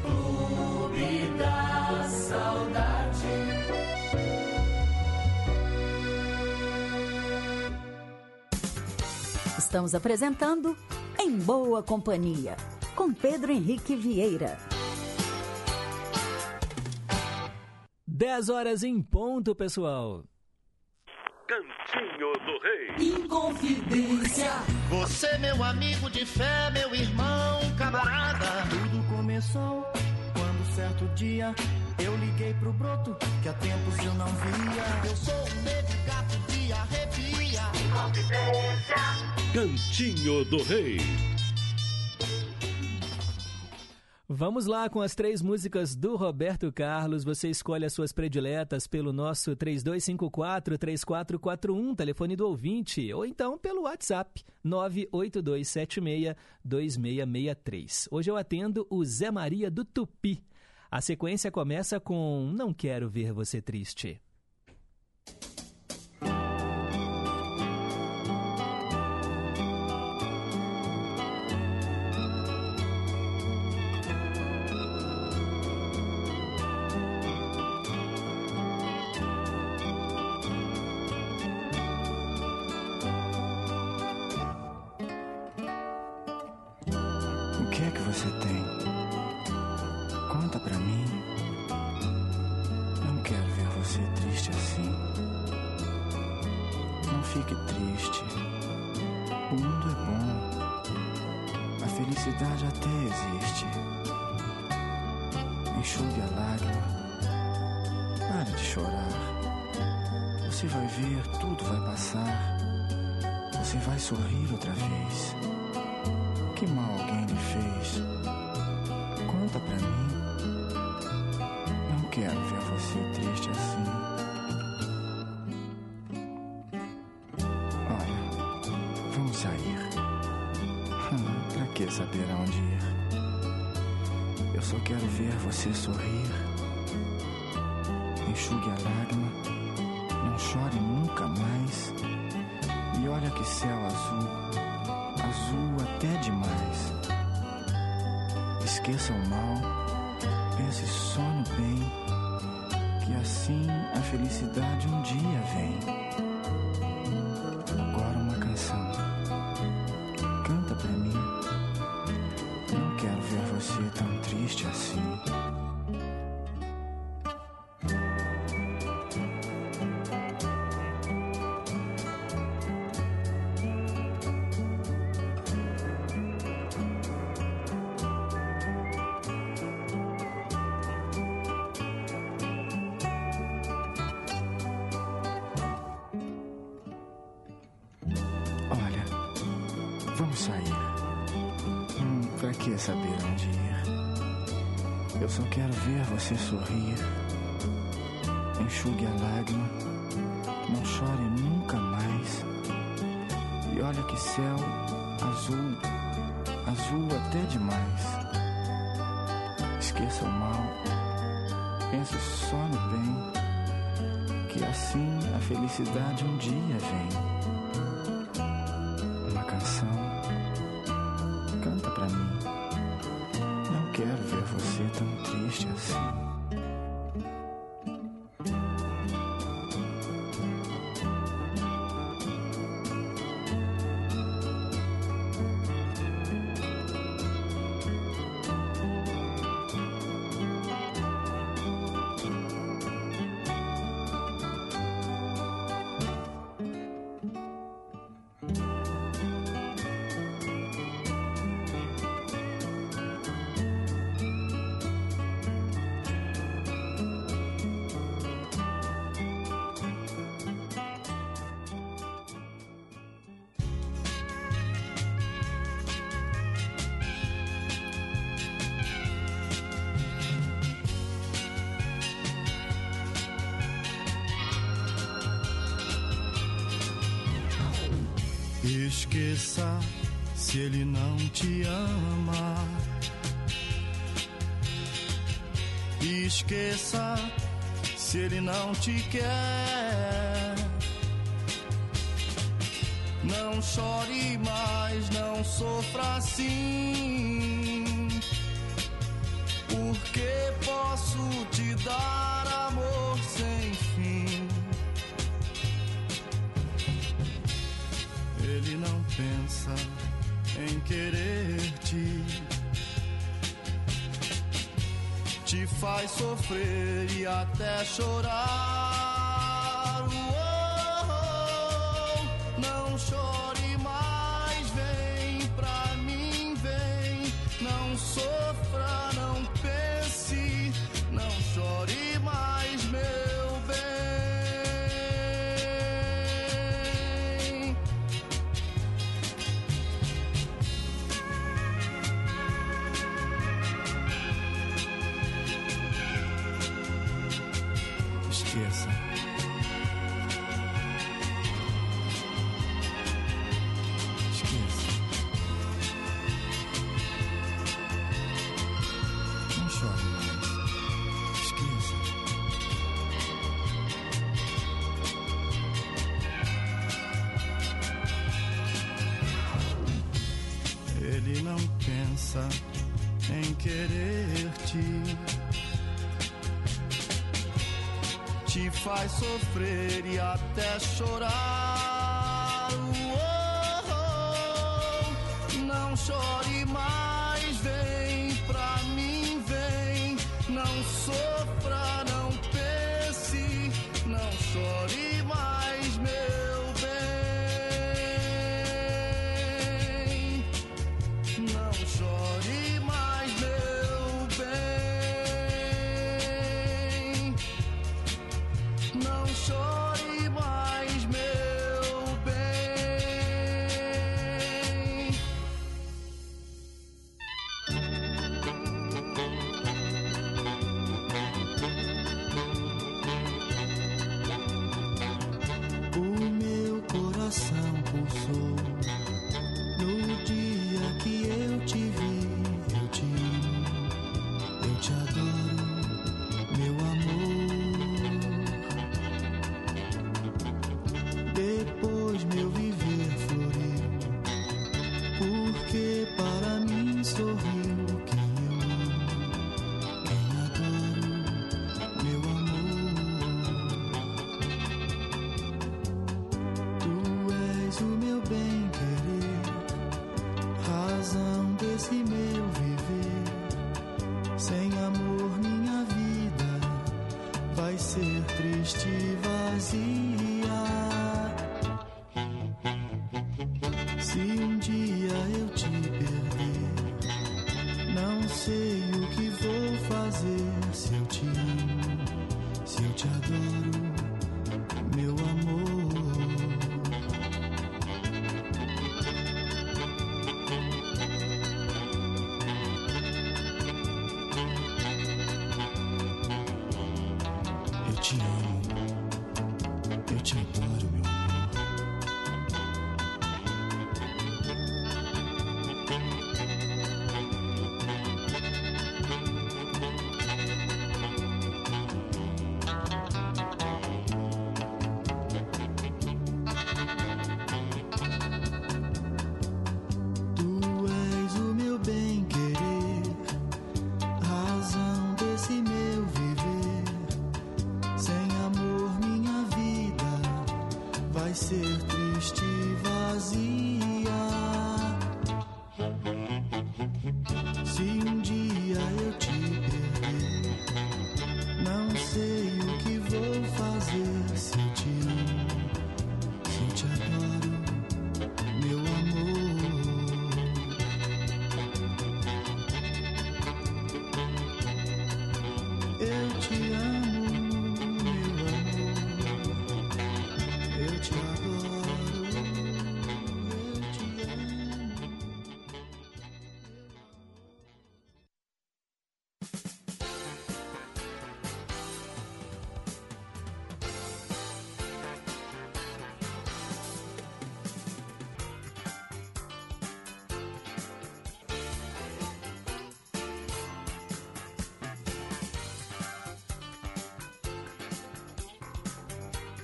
Clube da Saudade. Estamos apresentando Em Boa Companhia, com Pedro Henrique Vieira. 10 horas em ponto, pessoal. Cantinho do Rei. Inconfidência. Você, meu amigo de fé, meu irmão, camarada. Tudo começou quando certo dia eu liguei pro broto que há tempos eu não via. Eu sou um negro gato de arrepia. Inconfidência. Cantinho do Rei. Vamos lá com as três músicas do Roberto Carlos. Você escolhe as suas prediletas pelo nosso 3254-3441, telefone do ouvinte, ou então pelo WhatsApp 982762663. Hoje eu atendo o Zé Maria do Tupi. A sequência começa com Não Quero Ver Você Triste. Enxugue a lágrima. Não chore nunca mais. E olha que céu azul, azul até demais. Esqueça o mal. Pense só no bem. Que assim a felicidade um dia vem uma canção. Canta pra mim. Não quero ver você tão triste assim. se ele não te quer. Não chore mais, não sofra assim. Porque posso te dar faz sofrer e até chorar.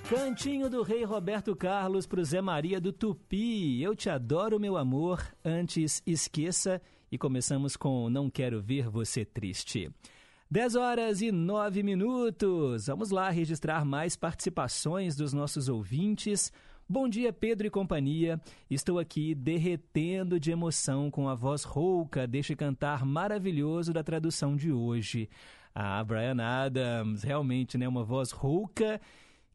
Cantinho do Rei Roberto Carlos pro Zé Maria do Tupi. Eu te adoro, meu amor. Antes, esqueça. E começamos com Não Quero Ver Você Triste. 10 horas e 9 minutos. Vamos lá registrar mais participações dos nossos ouvintes. Bom dia, Pedro e companhia. Estou aqui derretendo de emoção com a voz rouca deste cantar maravilhoso da tradução de hoje. Ah, Brian Adams, realmente, né, uma voz rouca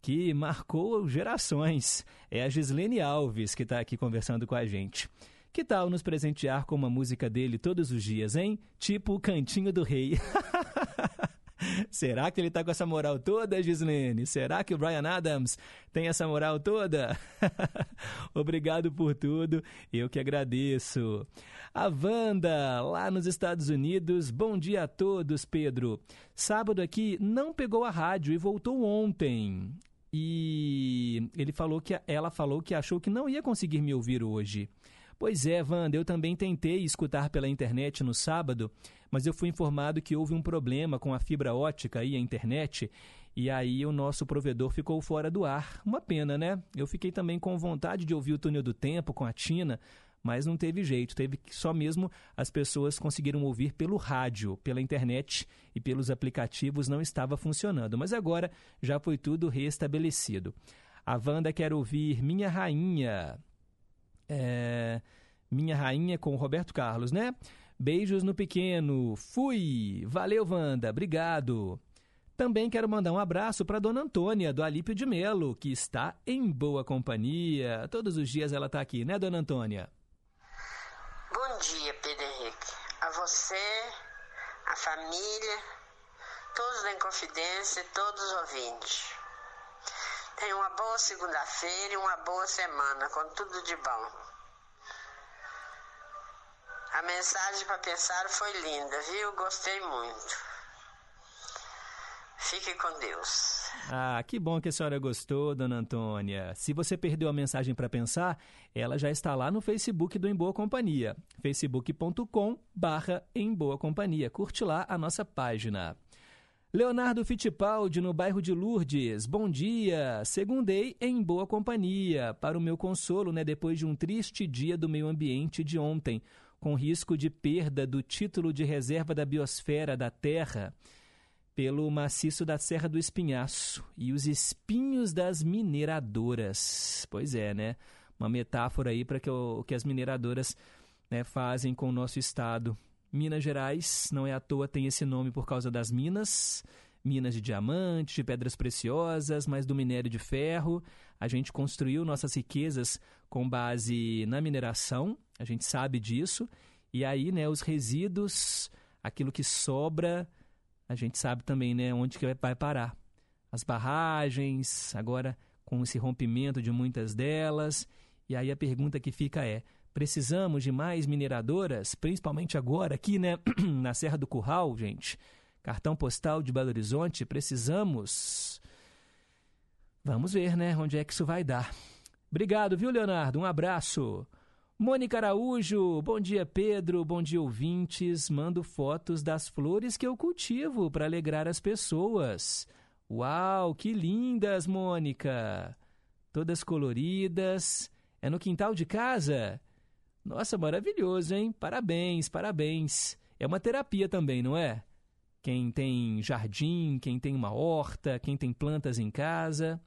que marcou gerações. É a Gislene Alves que está aqui conversando com a gente. Que tal nos presentear com uma música dele todos os dias, hein? Tipo o Cantinho do Rei. Será que ele tá com essa moral toda, Gislene? Será que o Brian Adams tem essa moral toda? Obrigado por tudo, eu que agradeço. A Wanda, lá nos Estados Unidos, bom dia a todos, Pedro. Sábado aqui não pegou a rádio e voltou ontem. E ele falou que ela falou que achou que não ia conseguir me ouvir hoje. Pois é, Wanda, eu também tentei escutar pela internet no sábado, mas eu fui informado que houve um problema com a fibra ótica e a internet, e aí o nosso provedor ficou fora do ar. Uma pena, né? Eu fiquei também com vontade de ouvir o túnel do tempo com a Tina, mas não teve jeito, teve que só mesmo as pessoas conseguiram ouvir pelo rádio, pela internet e pelos aplicativos não estava funcionando, mas agora já foi tudo restabelecido. A Wanda quer ouvir Minha Rainha, é, Minha Rainha com Roberto Carlos, né? Beijos no pequeno. Fui. Valeu, Wanda. Obrigado. Também quero mandar um abraço para Dona Antônia, do Alípio de Melo, que está em boa companhia. Todos os dias ela está aqui, né, Dona Antônia? Bom dia, Pedro Henrique. A você, a família, todos da Inconfidência, todos os ouvintes. Tenha uma boa segunda-feira e uma boa semana, com tudo de bom. A mensagem para pensar foi linda, viu? Gostei muito. Fique com Deus. Ah, que bom que a senhora gostou, dona Antônia. Se você perdeu a mensagem para pensar, ela já está lá no Facebook do Em Boa Companhia, facebook.com barra Em Boa Companhia. Curte lá a nossa página. Leonardo Fittipaldi, no bairro de Lourdes. Bom dia. Segundei em boa companhia. Para o meu consolo, né, depois de um triste dia do meio ambiente de ontem, com risco de perda do título de reserva da biosfera da Terra pelo maciço da Serra do Espinhaço e os espinhos das mineradoras. Pois é, né? Uma metáfora aí para que o que as mineradoras né, fazem com o nosso estado. Minas Gerais, não é à toa, tem esse nome por causa das minas, minas de diamante, de pedras preciosas, mas do minério de ferro. A gente construiu nossas riquezas com base na mineração, a gente sabe disso. E aí, né, os resíduos, aquilo que sobra, a gente sabe também, né, onde que vai parar. As barragens, agora com esse rompimento de muitas delas. E aí a pergunta que fica é: Precisamos de mais mineradoras, principalmente agora aqui, né, na Serra do Curral, gente. Cartão postal de Belo Horizonte, precisamos. Vamos ver, né, onde é que isso vai dar. Obrigado, viu, Leonardo? Um abraço. Mônica Araújo, bom dia, Pedro, bom dia, ouvintes. Mando fotos das flores que eu cultivo para alegrar as pessoas. Uau, que lindas, Mônica! Todas coloridas. É no quintal de casa? Nossa, maravilhoso, hein? Parabéns, parabéns. É uma terapia também, não é? Quem tem jardim, quem tem uma horta, quem tem plantas em casa.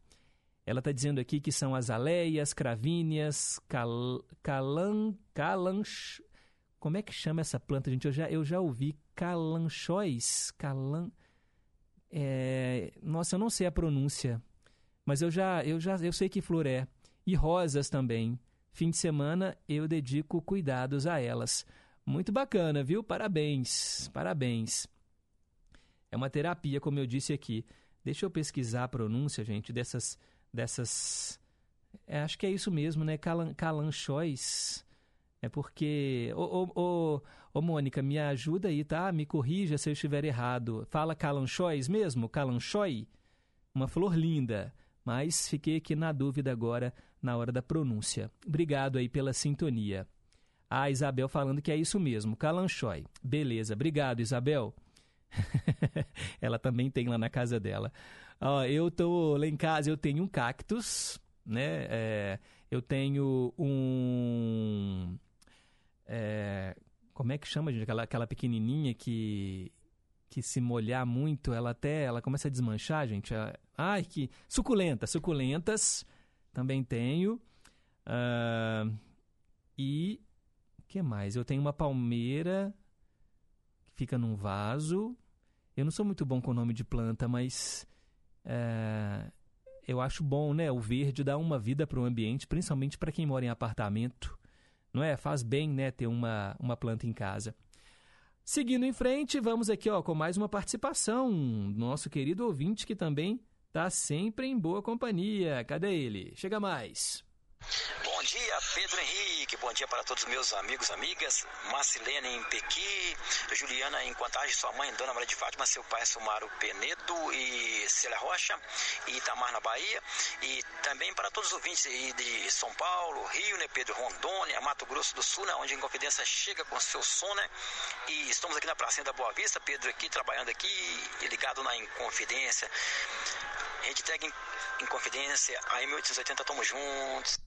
Ela está dizendo aqui que são azaleias, cravíneas, cal, calan, calanch... Como é que chama essa planta, gente? Eu já, eu já ouvi calanchóis, calan... É, nossa, eu não sei a pronúncia, mas eu já, eu já eu sei que flor é. E rosas também. Fim de semana eu dedico cuidados a elas. Muito bacana, viu? Parabéns, parabéns. É uma terapia, como eu disse aqui. Deixa eu pesquisar a pronúncia, gente, dessas. dessas é, acho que é isso mesmo, né? Calan, calanchóis. É porque. Ô, ô, ô, ô, Mônica, me ajuda aí, tá? Me corrija se eu estiver errado. Fala calanchóis mesmo? Calanchói? Uma flor linda. Mas fiquei aqui na dúvida agora na hora da pronúncia. Obrigado aí pela sintonia. A Isabel falando que é isso mesmo, Calanchói. Beleza, obrigado, Isabel. Ela também tem lá na casa dela. Ó, eu tô lá em casa, eu tenho um cactus, né? É, eu tenho um. é, como é que chama, gente? Aquela, aquela pequenininha que que se molhar muito, ela até ela começa a desmanchar, gente. É- Ai, que suculenta, suculentas também tenho. Ah, e que mais? Eu tenho uma palmeira que fica num vaso. Eu não sou muito bom com o nome de planta, mas é, eu acho bom, né? O verde dá uma vida para o ambiente, principalmente para quem mora em apartamento. Não é? Faz bem, né, ter uma, uma planta em casa. Seguindo em frente, vamos aqui ó, com mais uma participação. Nosso querido ouvinte que também está sempre em boa companhia. Cadê ele? Chega mais. Bom dia, Pedro Henrique. Bom dia para todos os meus amigos, amigas. Marcilene em Pequi, Juliana em Contagem, sua mãe, Dona Maria de Fátima, seu pai, Sumaro Penedo e Célia Rocha e Itamar na Bahia. E também para todos os ouvintes de São Paulo, Rio, né, Pedro, Rondônia, Mato Grosso do Sul, né, onde a Inconfidência chega com seu som, né? E estamos aqui na Pracinha da Boa Vista, Pedro aqui, trabalhando aqui ligado na Inconfidência. Rede Tag Inconfidência, aí 1880, tamo juntos.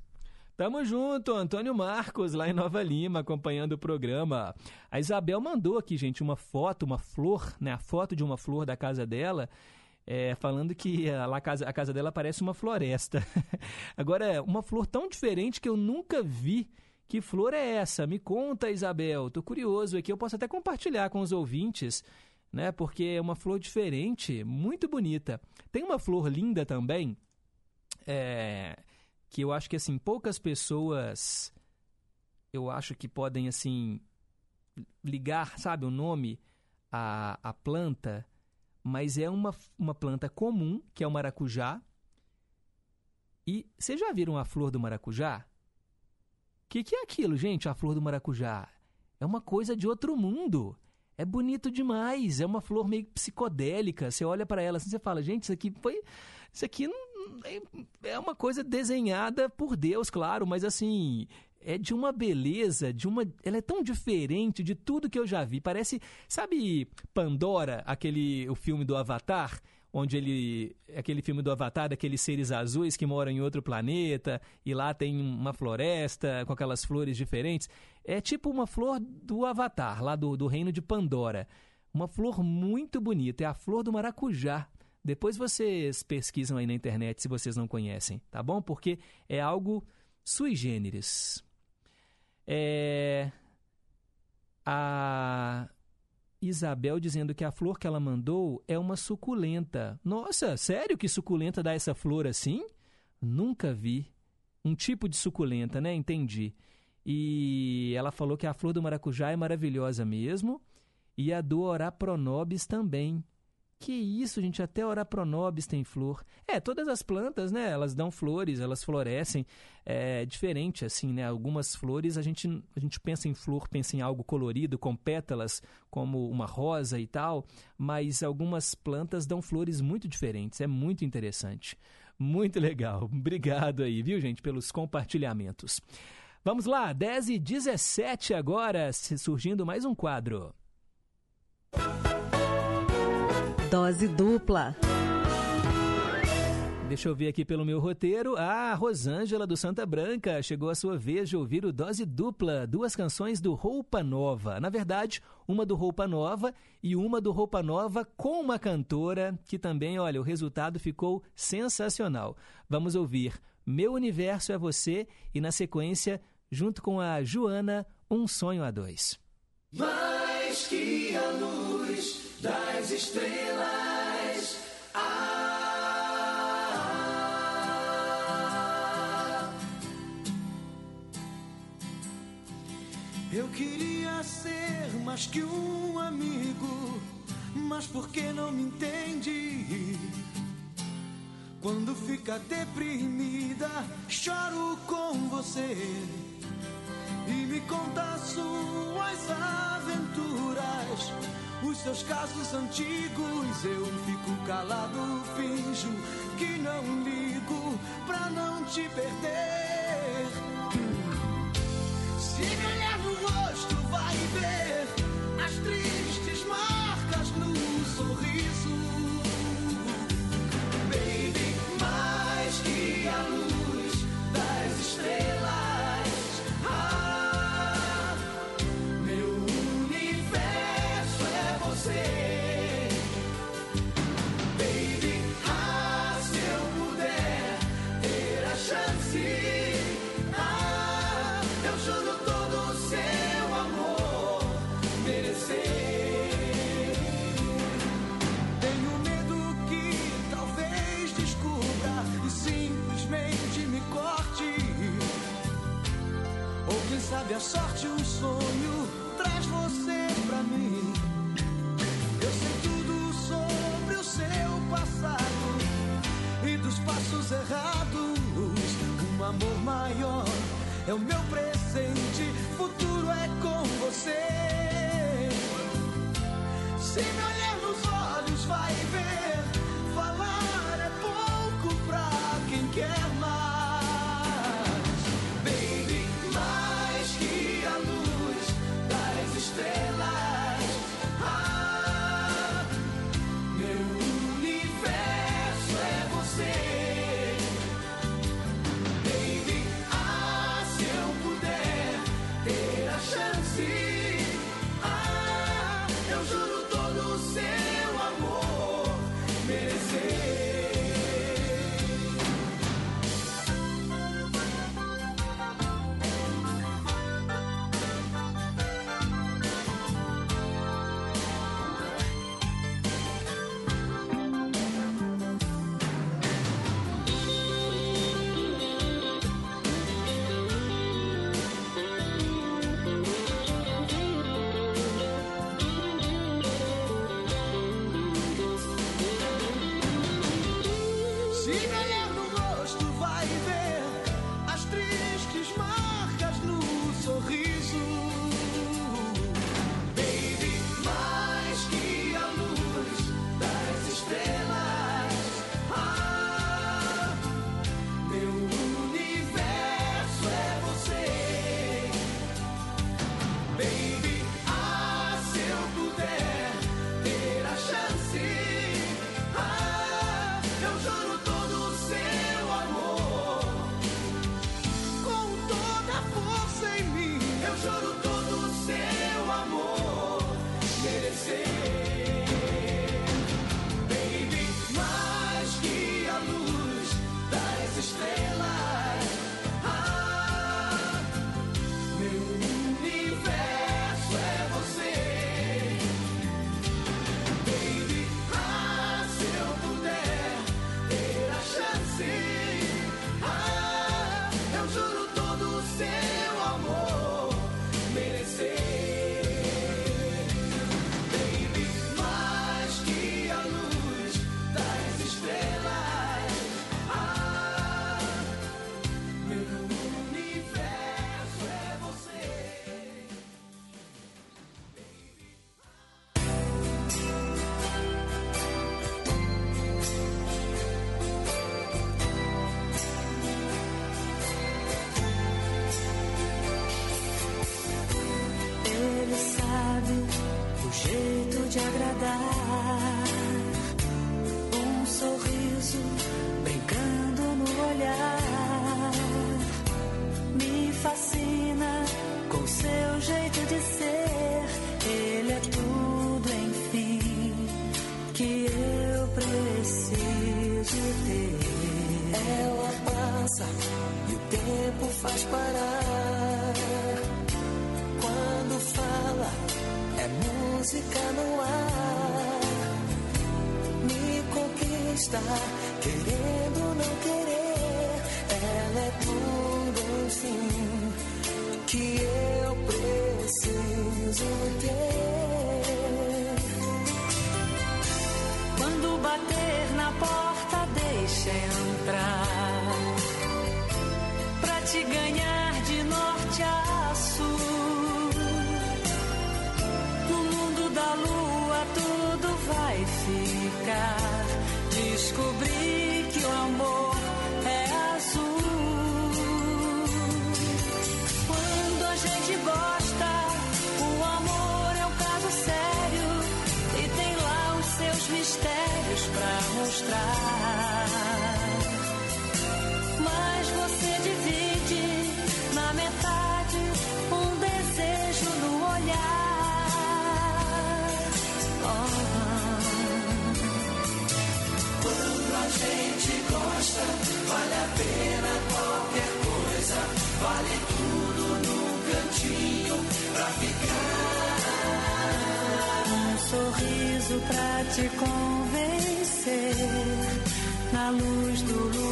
Tamo junto, Antônio Marcos, lá em Nova Lima, acompanhando o programa. A Isabel mandou aqui, gente, uma foto, uma flor, né? A foto de uma flor da casa dela, é, falando que a casa, a casa dela parece uma floresta. Agora, uma flor tão diferente que eu nunca vi. Que flor é essa? Me conta, Isabel. Tô curioso aqui. Eu posso até compartilhar com os ouvintes, né? Porque é uma flor diferente, muito bonita. Tem uma flor linda também, é, que eu acho que assim poucas pessoas eu acho que podem assim ligar sabe o nome à, à planta mas é uma, uma planta comum que é o maracujá e vocês já viram a flor do maracujá o que, que é aquilo gente a flor do maracujá é uma coisa de outro mundo é bonito demais é uma flor meio psicodélica você olha para ela assim você fala gente isso aqui foi isso aqui não é uma coisa desenhada por Deus, claro, mas assim, é de uma beleza, de uma, ela é tão diferente de tudo que eu já vi. Parece, sabe, Pandora, aquele o filme do Avatar, onde ele, aquele filme do Avatar, daqueles seres azuis que moram em outro planeta e lá tem uma floresta com aquelas flores diferentes. É tipo uma flor do Avatar, lá do, do reino de Pandora. Uma flor muito bonita, é a flor do maracujá. Depois vocês pesquisam aí na internet se vocês não conhecem, tá bom? Porque é algo sui generis. É... A Isabel dizendo que a flor que ela mandou é uma suculenta. Nossa, sério que suculenta dá essa flor assim? Nunca vi. Um tipo de suculenta, né? Entendi. E ela falou que a flor do maracujá é maravilhosa mesmo. E a do Orapronobis também. Que isso, gente, até Orapronobis tem flor. É, todas as plantas, né, elas dão flores, elas florescem. É diferente, assim, né, algumas flores a gente, a gente pensa em flor, pensa em algo colorido, com pétalas, como uma rosa e tal, mas algumas plantas dão flores muito diferentes, é muito interessante. Muito legal. Obrigado aí, viu, gente, pelos compartilhamentos. Vamos lá, 10 e 17 agora, surgindo mais um quadro. Dose dupla. Deixa eu ver aqui pelo meu roteiro. Ah, Rosângela do Santa Branca. Chegou a sua vez de ouvir o Dose Dupla, duas canções do Roupa Nova. Na verdade, uma do Roupa Nova e uma do Roupa Nova com uma cantora que também, olha, o resultado ficou sensacional. Vamos ouvir Meu Universo é Você e, na sequência, junto com a Joana, Um Sonho a Dois. Mais que a luz das estrelas. Eu queria ser mais que um amigo, mas por que não me entende? Quando fica deprimida, choro com você e me conta suas aventuras, os seus casos antigos. Eu fico calado, finjo que não ligo pra não te perder. Se me olhar no rosto, vai ver as tristes tive a sorte, um sonho traz você pra mim. Eu sei tudo sobre o seu passado e dos passos errados. Um amor maior é o meu presente, futuro é com você. Se me olhar nos olhos, vai ver te convencer na luz do luar.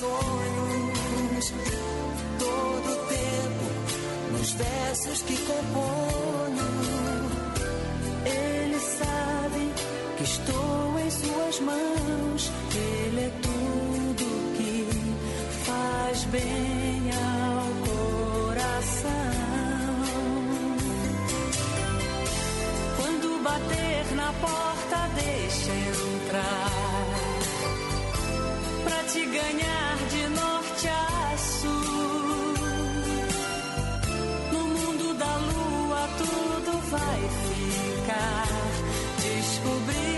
Sonhos todo tempo nos versos que componho. Ele sabe que estou em suas mãos. Ele é tudo que faz bem ao coração. Quando bater na porta, deixa entrar. Te ganhar de norte a sul. No mundo da lua, tudo vai ficar. Descobri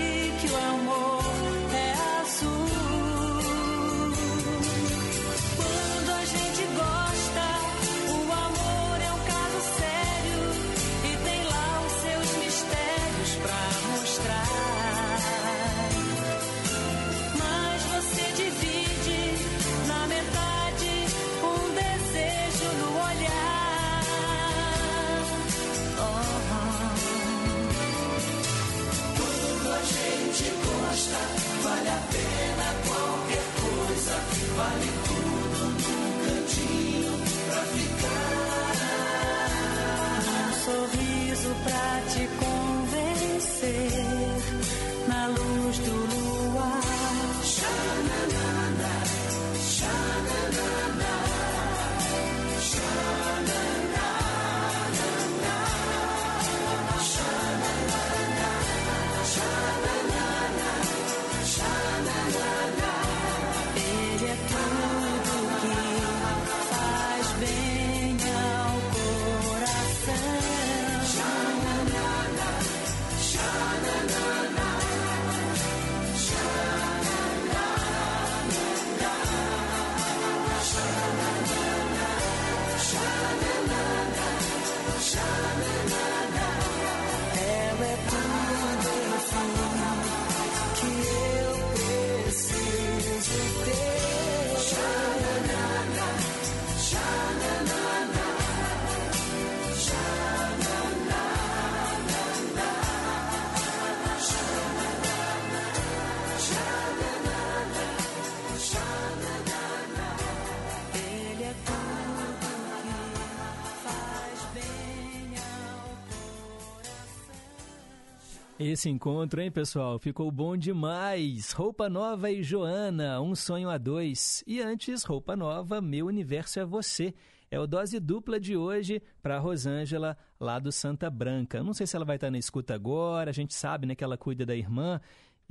Esse encontro, hein, pessoal? Ficou bom demais! Roupa Nova e Joana, Um Sonho a Dois. E antes, Roupa Nova, Meu Universo é Você. É o dose dupla de hoje para Rosângela, lá do Santa Branca. Não sei se ela vai estar na escuta agora, a gente sabe né, que ela cuida da irmã.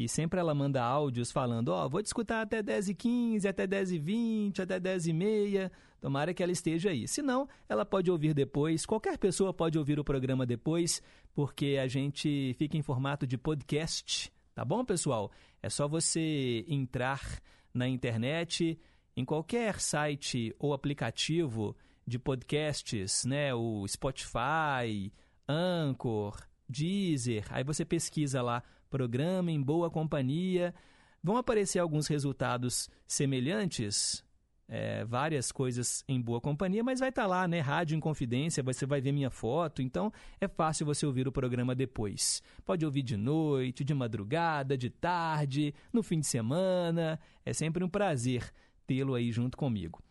E sempre ela manda áudios falando, ó, vou te escutar até 10h15, até 10h20, até 10h30. Tomara que ela esteja aí. Se não, ela pode ouvir depois. Qualquer pessoa pode ouvir o programa depois, porque a gente fica em formato de podcast. Tá bom, pessoal? É só você entrar na internet, em qualquer site ou aplicativo de podcasts, né? O Spotify, Anchor, Deezer. Aí você pesquisa lá, programa em boa companhia. Vão aparecer alguns resultados semelhantes, é, várias coisas em boa companhia, mas vai estar lá, né? Rádio em Confidência, você vai ver minha foto, então é fácil você ouvir o programa depois. Pode ouvir de noite, de madrugada, de tarde, no fim de semana. É sempre um prazer tê-lo aí junto comigo.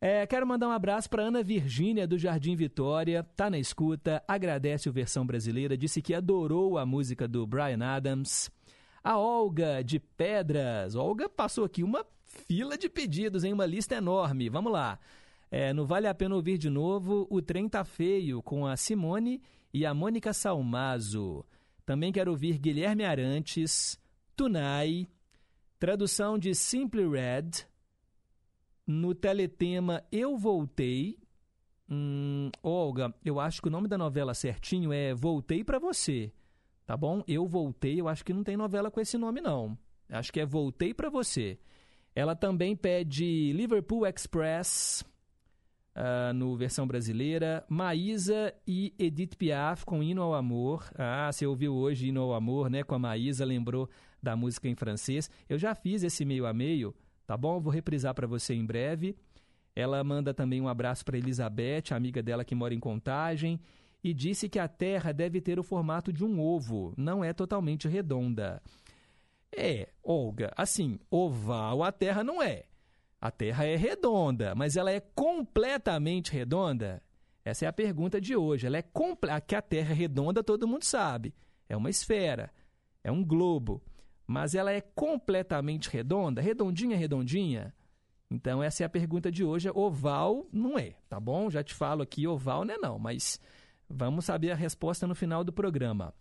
É, quero mandar um abraço para Ana Virgínia do Jardim Vitória, tá na escuta, agradece o versão brasileira, disse que adorou a música do Brian Adams. A Olga de Pedras, Olga passou aqui uma fila de pedidos em uma lista enorme. Vamos lá. É, no Vale a Pena Ouvir de Novo, O Trem Tá Feio, com a Simone e a Mônica Salmazo. Também quero ouvir Guilherme Arantes, Tunai, tradução de Simply Red, no teletema Eu Voltei. Hum, Olga, eu acho que o nome da novela certinho é Voltei para Você. Tá bom? Eu Voltei, eu acho que não tem novela com esse nome, não. Acho que é Voltei para Você. Ela também pede Liverpool Express, uh, no versão brasileira. Maísa e Edith Piaf com Hino ao Amor. Ah, você ouviu hoje Hino ao Amor, né? Com a Maísa, lembrou da música em francês. Eu já fiz esse meio a meio, tá bom? Vou reprisar para você em breve. Ela manda também um abraço para Elizabeth, amiga dela que mora em Contagem, e disse que a Terra deve ter o formato de um ovo, não é totalmente redonda. É, Olga, assim, oval a Terra não é. A Terra é redonda, mas ela é completamente redonda? Essa é a pergunta de hoje. Ela é que a Terra é redonda, todo mundo sabe. É uma esfera, é um globo. Mas ela é completamente redonda? Redondinha, redondinha? Então, essa é a pergunta de hoje. Oval não é, tá bom? Já te falo aqui, oval não é não, mas vamos saber a resposta no final do programa.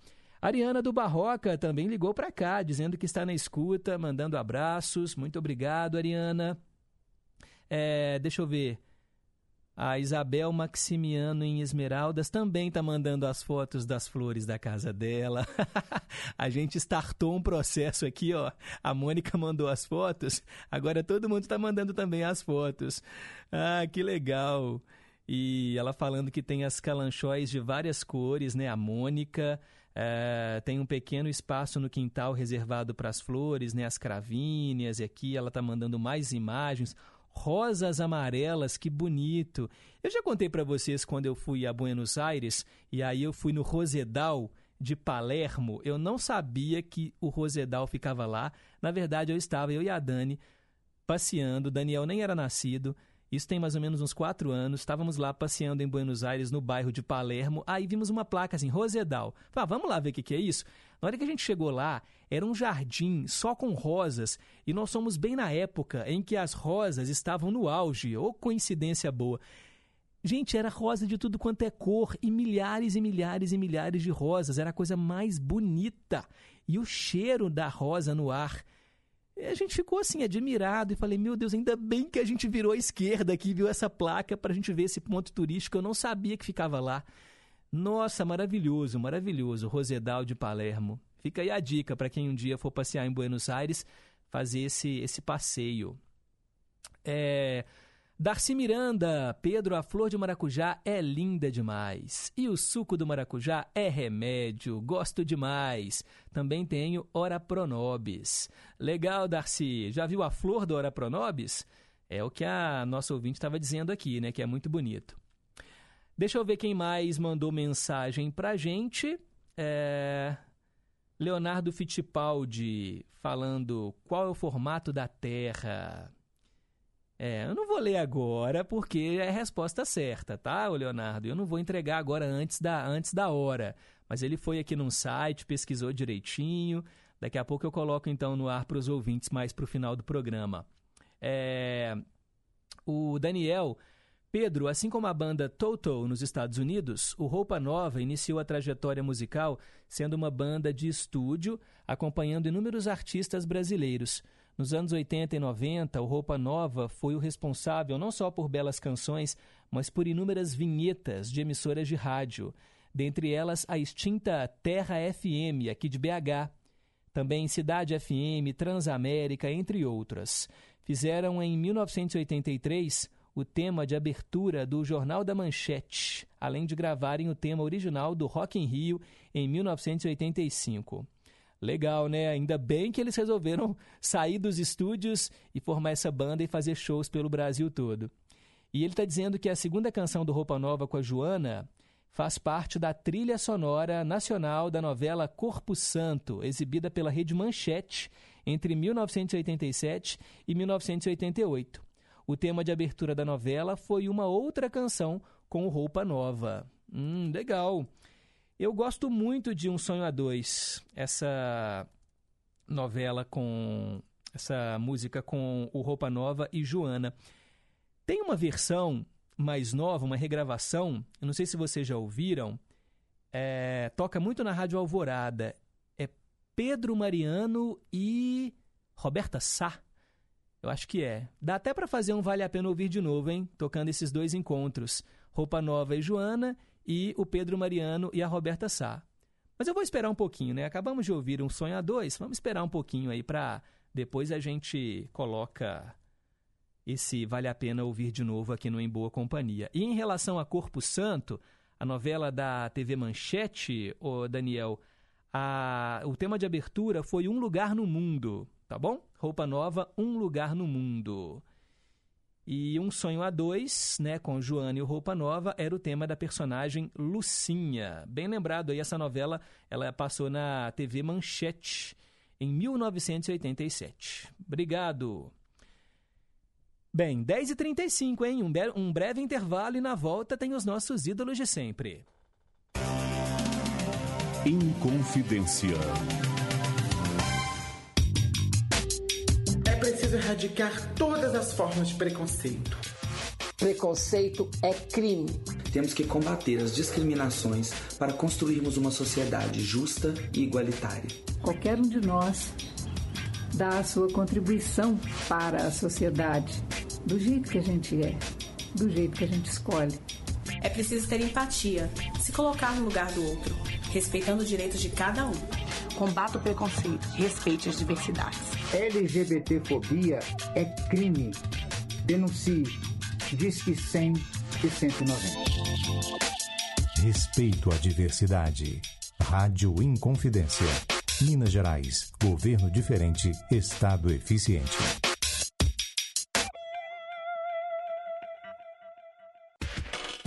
Ariana do Barroca também ligou para cá, dizendo que está na escuta, mandando abraços. Muito obrigado, Ariana. É, deixa eu ver. A Isabel Maximiano em Esmeraldas também está mandando as fotos das flores da casa dela. a gente startou um processo aqui, ó. A Mônica mandou as fotos, agora todo mundo está mandando também as fotos. Ah, que legal! E ela falando que tem as calanchóis de várias cores, né? A Mônica. É, tem um pequeno espaço no quintal reservado para as flores, né? As cravíneas, e aqui ela está mandando mais imagens rosas amarelas, que bonito. Eu já contei para vocês quando eu fui a Buenos Aires e aí eu fui no Rosedal de Palermo. Eu não sabia que o Rosedal ficava lá. Na verdade, eu estava, eu e a Dani, passeando. Daniel nem era nascido. Isso tem mais ou menos uns quatro anos. Estávamos lá passeando em Buenos Aires, no bairro de Palermo. Aí vimos uma placa assim, Rosedal. Ah, vamos lá ver o que, que é isso? Na hora que a gente chegou lá, era um jardim só com rosas. E nós somos bem na época em que as rosas estavam no auge. Ou coincidência boa. Gente, era rosa de tudo quanto é cor e milhares e milhares e milhares de rosas. Era a coisa mais bonita. E o cheiro da rosa no ar e a gente ficou assim, admirado, e falei, meu Deus, ainda bem que a gente virou à esquerda aqui, viu essa placa para a gente ver esse ponto turístico. Eu não sabia que ficava lá. Nossa, maravilhoso, maravilhoso. Rosedal de Palermo. Fica aí a dica para quem um dia for passear em Buenos Aires, fazer esse, esse passeio. É, Darcy Miranda, Pedro, a flor de maracujá é linda demais. E o suco do maracujá é remédio, gosto demais. Também tenho Ora Pronobis. Legal, Darcy. Já viu a flor do Ora Pronobis? É o que a nossa ouvinte estava dizendo aqui, né? Que é muito bonito. Deixa eu ver quem mais mandou mensagem pra gente. É... Leonardo Fittipaldi falando qual é o formato da Terra. É, eu não vou ler agora porque é a resposta certa, tá, Leonardo? Eu não vou entregar agora antes da, antes da hora. Mas ele foi aqui num site, pesquisou direitinho. Daqui a pouco eu coloco então no ar para os ouvintes mais para o final do programa. É, o Daniel. Pedro, assim como a banda Toto nos Estados Unidos, o Roupa Nova iniciou a trajetória musical sendo uma banda de estúdio, acompanhando inúmeros artistas brasileiros. Nos anos 80 e 90, o Roupa Nova foi o responsável não só por belas canções, mas por inúmeras vinhetas de emissoras de rádio, dentre elas a extinta Terra FM, aqui de BH, também Cidade FM, Transamérica, entre outras. Fizeram em 1983 o tema de abertura do Jornal da Manchete, além de gravarem o tema original do Rock in Rio em 1985. Legal, né? Ainda bem que eles resolveram sair dos estúdios e formar essa banda e fazer shows pelo Brasil todo. E ele está dizendo que a segunda canção do Roupa Nova com a Joana faz parte da trilha sonora nacional da novela Corpo Santo, exibida pela Rede Manchete entre 1987 e 1988. O tema de abertura da novela foi uma outra canção com Roupa Nova. Hum, legal. Eu gosto muito de Um Sonho a Dois, essa novela com. essa música com o Roupa Nova e Joana. Tem uma versão mais nova, uma regravação, eu não sei se vocês já ouviram, é, toca muito na Rádio Alvorada. É Pedro Mariano e Roberta Sá. Eu acho que é. Dá até para fazer um Vale a Pena Ouvir de novo, hein? Tocando esses dois encontros. Roupa Nova e Joana e o Pedro Mariano e a Roberta Sá. Mas eu vou esperar um pouquinho, né? Acabamos de ouvir um sonho a dois, vamos esperar um pouquinho aí para depois a gente coloca esse vale a pena ouvir de novo aqui no Em Boa Companhia. E em relação a Corpo Santo, a novela da TV Manchete, o Daniel, a, o tema de abertura foi Um Lugar no Mundo, tá bom? Roupa Nova, Um Lugar no Mundo. E Um Sonho a Dois, né, com Joana e o Roupa Nova, era o tema da personagem Lucinha. Bem lembrado aí, essa novela ela passou na TV Manchete em 1987. Obrigado. Bem, 10h35, hein? Um, um breve intervalo e na volta tem os nossos ídolos de sempre. Inconfidência. Preciso erradicar todas as formas de preconceito. Preconceito é crime. Temos que combater as discriminações para construirmos uma sociedade justa e igualitária. Qualquer um de nós dá a sua contribuição para a sociedade, do jeito que a gente é, do jeito que a gente escolhe. É preciso ter empatia, se colocar no lugar do outro, respeitando os direitos de cada um. Combata o preconceito, respeite as diversidades. LGBTfobia é crime. Denuncie. Disque 100 e 190. Respeito à diversidade. Rádio Inconfidência. Minas Gerais. Governo diferente. Estado eficiente.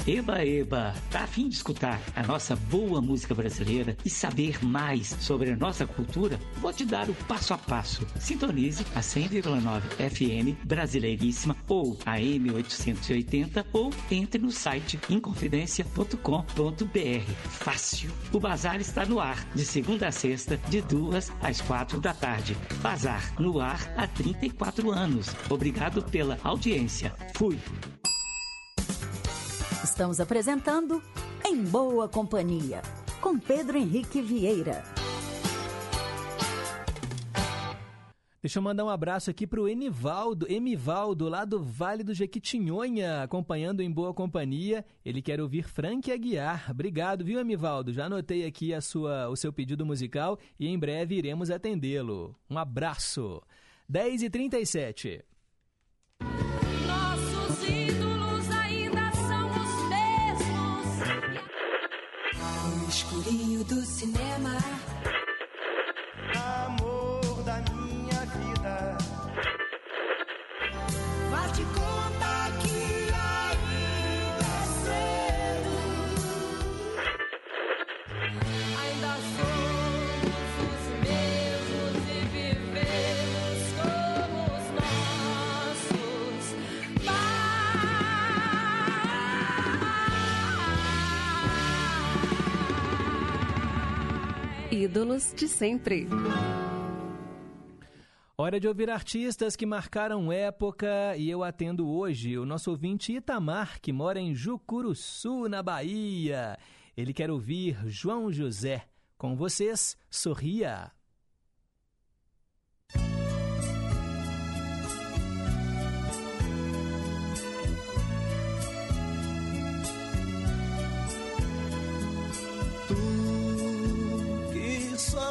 Eba, eba, tá a fim de escutar a nossa boa música brasileira e saber mais sobre a nossa cultura? Vou te dar o passo a passo. Sintonize a 100,9 FM Brasileiríssima ou a M880 ou entre no site inconfidencia.com.br. Fácil. O Bazar está no ar, de segunda a sexta, de duas às quatro da tarde. Bazar no ar há 34 anos. Obrigado pela audiência. Fui. Estamos apresentando Em Boa Companhia, com Pedro Henrique Vieira. Deixa eu mandar um abraço aqui pro Enivaldo, Emivaldo, lá do Vale do Jequitinhonha, acompanhando em boa companhia. Ele quer ouvir Frank Aguiar. Obrigado, viu, Emivaldo? Já anotei aqui a sua, o seu pedido musical e em breve iremos atendê-lo. Um abraço. 10h37. Escurinho do cinema. Ídolos de sempre. Hora de ouvir artistas que marcaram época e eu atendo hoje o nosso ouvinte Itamar, que mora em Jucuruçu, na Bahia. Ele quer ouvir João José. Com vocês, Sorria.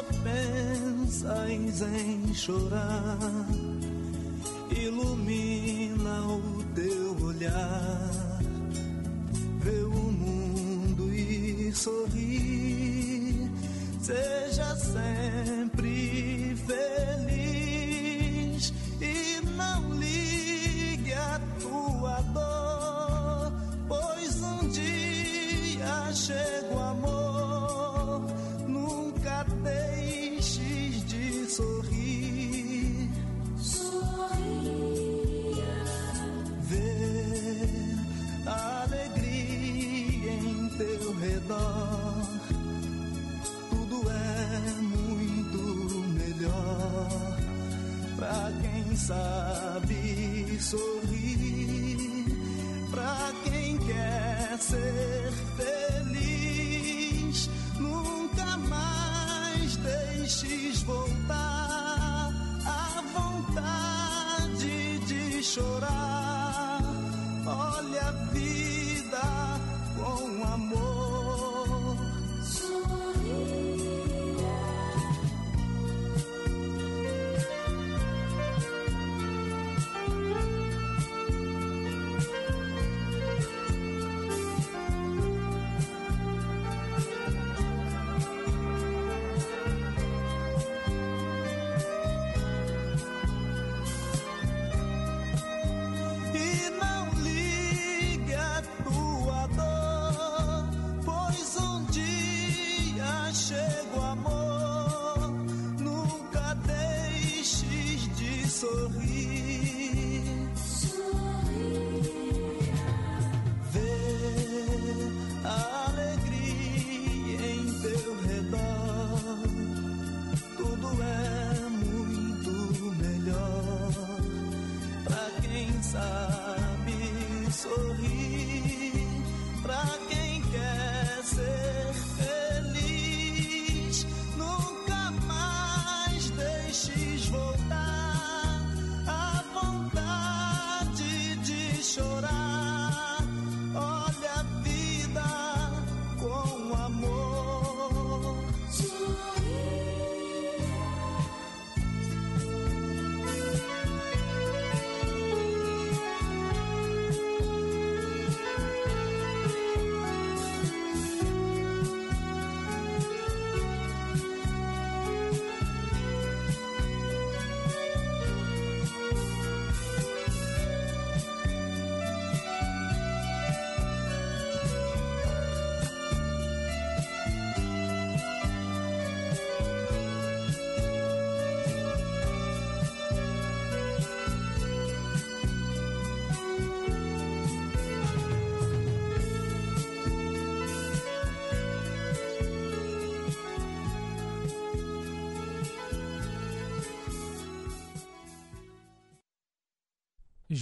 Só pensas em chorar, ilumina o teu olhar, vê o mundo e sorri, seja sempre feliz e não ligue a tua dor, pois um dia chega o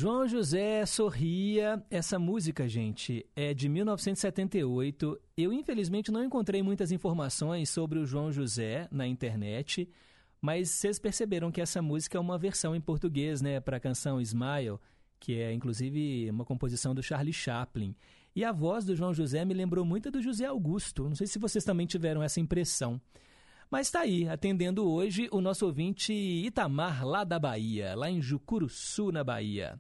João José sorria. Essa música, gente, é de 1978. Eu, infelizmente, não encontrei muitas informações sobre o João José na internet, mas vocês perceberam que essa música é uma versão em português, né, para a canção Smile, que é inclusive uma composição do Charlie Chaplin. E a voz do João José me lembrou muito do José Augusto. Não sei se vocês também tiveram essa impressão. Mas está aí, atendendo hoje o nosso ouvinte Itamar, lá da Bahia, lá em Jucuruçu, na Bahia.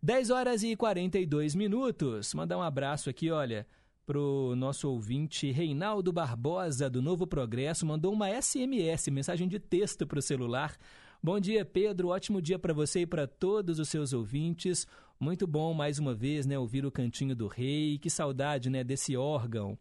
10 horas e 42 minutos. Mandar um abraço aqui, olha, pro nosso ouvinte Reinaldo Barbosa, do Novo Progresso, mandou uma SMS, mensagem de texto para o celular. Bom dia, Pedro. Ótimo dia para você e para todos os seus ouvintes. Muito bom, mais uma vez, né, ouvir o Cantinho do Rei. Que saudade, né, desse órgão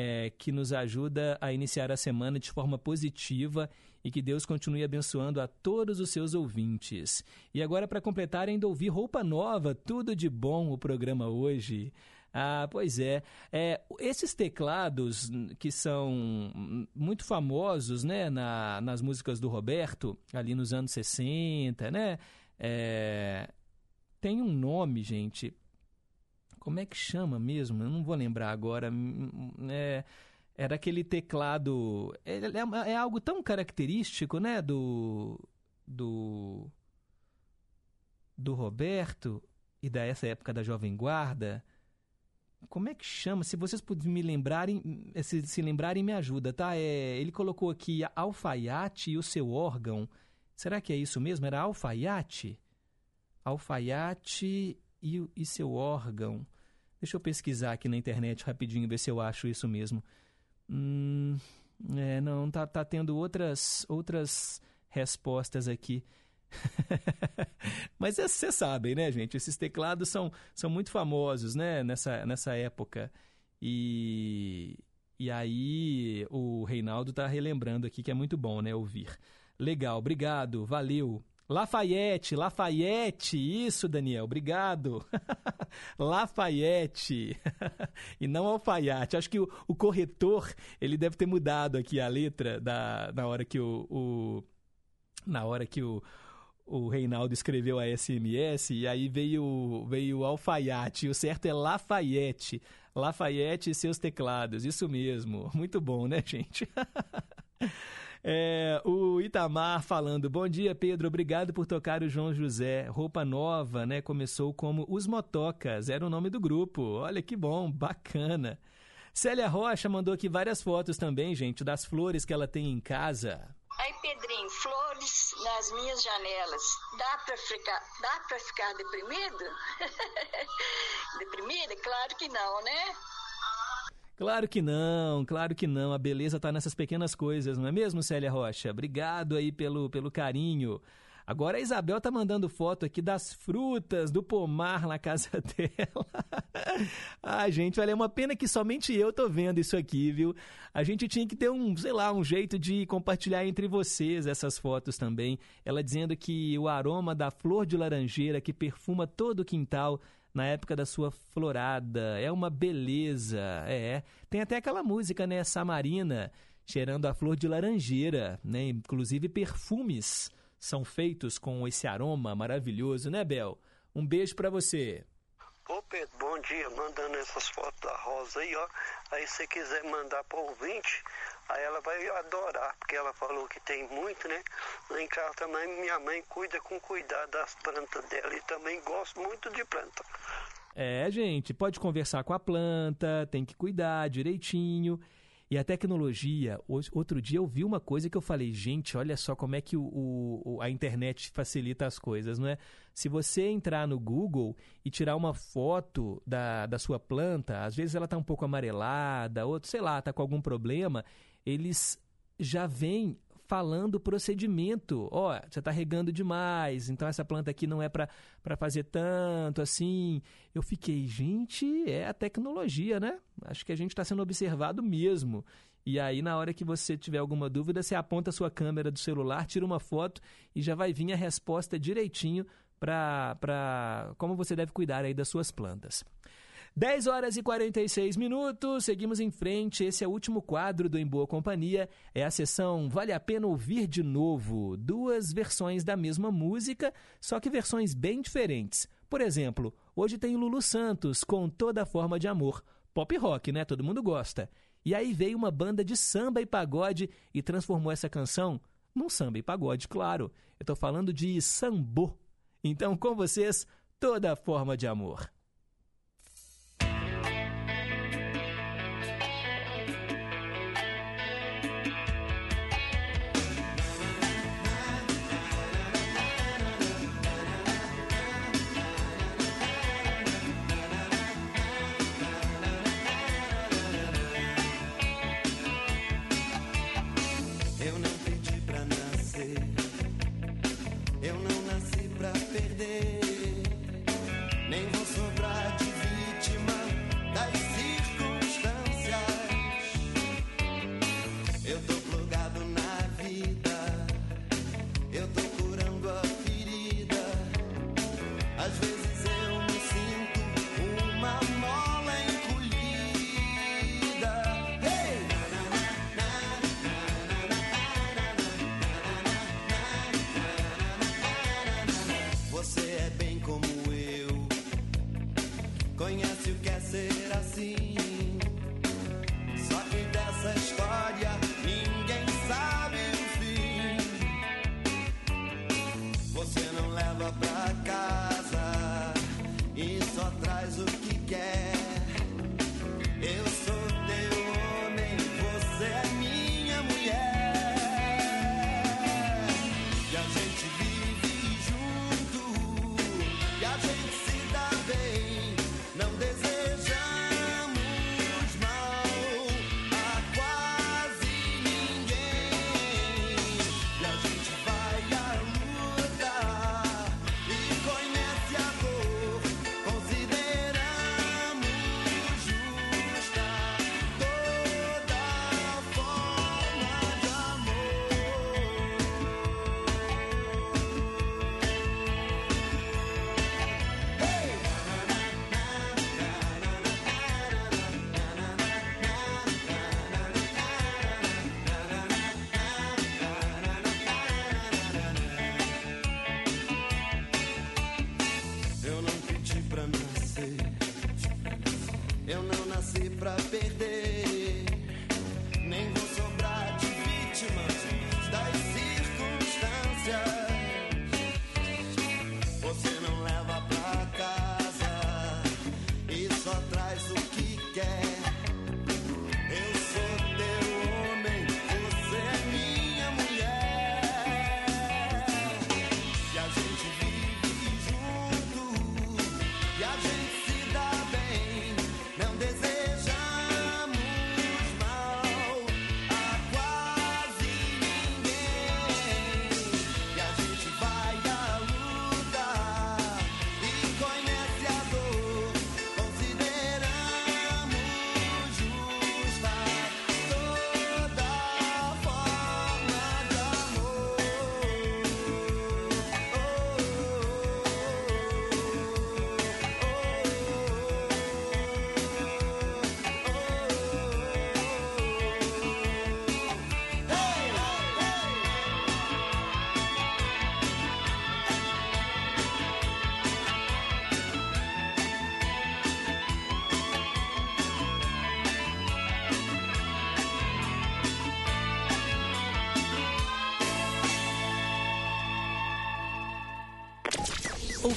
é, que nos ajuda a iniciar a semana de forma positiva e que Deus continue abençoando a todos os seus ouvintes. E agora, para completar, ainda ouvir Roupa Nova, tudo de bom o programa hoje. Ah, pois é. é. Esses teclados que são muito famosos né, na, nas músicas do Roberto, ali nos anos 60, né? É, tem um nome, gente. Como é que chama mesmo? Eu não vou lembrar agora. É, era aquele teclado. É, é, é, algo tão característico, né? Do. Do. Do Roberto e da essa época da Jovem Guarda. Como é que chama? Se vocês me lembrarem, se, se lembrarem, me ajuda, tá? É, ele colocou aqui alfaiate e o seu órgão. Será que é isso mesmo? Era alfaiate? Alfaiate e, e seu órgão. Deixa eu pesquisar aqui na internet rapidinho, ver se eu acho isso mesmo. Hum, é, não, tá, tá tendo outras, outras respostas aqui. Mas vocês sabem, né, gente? Esses teclados são, são muito famosos, né, nessa, nessa época. E, e aí o Reinaldo tá relembrando aqui que é muito bom, né, ouvir. Legal, obrigado, valeu. Lafayette, Lafayette, isso, Daniel, obrigado. Lafayette, e não alfaiate. Acho que o, o, corretor, ele deve ter mudado aqui a letra da, na hora que o, o na hora que o, o Reinaldo escreveu a SMS, e aí veio, veio o alfaiate, o certo é Lafayette. Lafayette e seus teclados, isso mesmo. Muito bom, né, gente? É, o Itamar falando, bom dia Pedro, obrigado por tocar o João José. Roupa nova, né? Começou como Os Motocas, era o nome do grupo. Olha que bom, bacana. Célia Rocha mandou aqui várias fotos também, gente, das flores que ela tem em casa. Aí, Pedrinho, flores nas minhas janelas. Dá pra ficar, dá pra ficar deprimido? Deprimida? Claro que não, né? Claro que não, claro que não. A beleza está nessas pequenas coisas, não é mesmo, Célia Rocha? Obrigado aí pelo, pelo carinho. Agora a Isabel tá mandando foto aqui das frutas do pomar na casa dela. ah, gente, olha, é uma pena que somente eu tô vendo isso aqui, viu? A gente tinha que ter um, sei lá, um jeito de compartilhar entre vocês essas fotos também. Ela dizendo que o aroma da flor de laranjeira que perfuma todo o quintal na época da sua florada. É uma beleza, é. Tem até aquela música, né, Samarina, cheirando a flor de laranjeira, né? Inclusive perfumes são feitos com esse aroma maravilhoso, né, Bel? Um beijo para você. Ô Pedro, bom dia. Mandando essas fotos da Rosa aí, ó. Aí se quiser mandar para ouvinte, aí ela vai adorar, porque ela falou que tem muito, né? Lá em casa também minha mãe cuida com cuidado das plantas dela e também gosto muito de planta. É, gente, pode conversar com a planta, tem que cuidar direitinho. E a tecnologia, outro dia eu vi uma coisa que eu falei, gente, olha só como é que o- o- a internet facilita as coisas, não é? Se você entrar no Google e tirar uma foto da, da sua planta, às vezes ela está um pouco amarelada, ou sei lá, está com algum problema, eles já vêm falando o procedimento. Ó, você está regando demais, então essa planta aqui não é para fazer tanto assim. Eu fiquei, gente, é a tecnologia, né? Acho que a gente está sendo observado mesmo. E aí, na hora que você tiver alguma dúvida, você aponta a sua câmera do celular, tira uma foto e já vai vir a resposta direitinho para como você deve cuidar aí das suas plantas. 10 horas e 46 minutos, seguimos em frente. Esse é o último quadro do Em Boa Companhia. É a sessão Vale a Pena Ouvir de Novo. Duas versões da mesma música, só que versões bem diferentes. Por exemplo, hoje tem Lulu Santos com Toda Forma de Amor. Pop rock, né? Todo mundo gosta. E aí veio uma banda de samba e pagode e transformou essa canção num samba e pagode, claro. Eu tô falando de sambô. Então, com vocês, Toda Forma de Amor.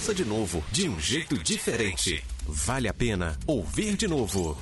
Ouça de novo, de um jeito diferente. Vale a pena ouvir de novo.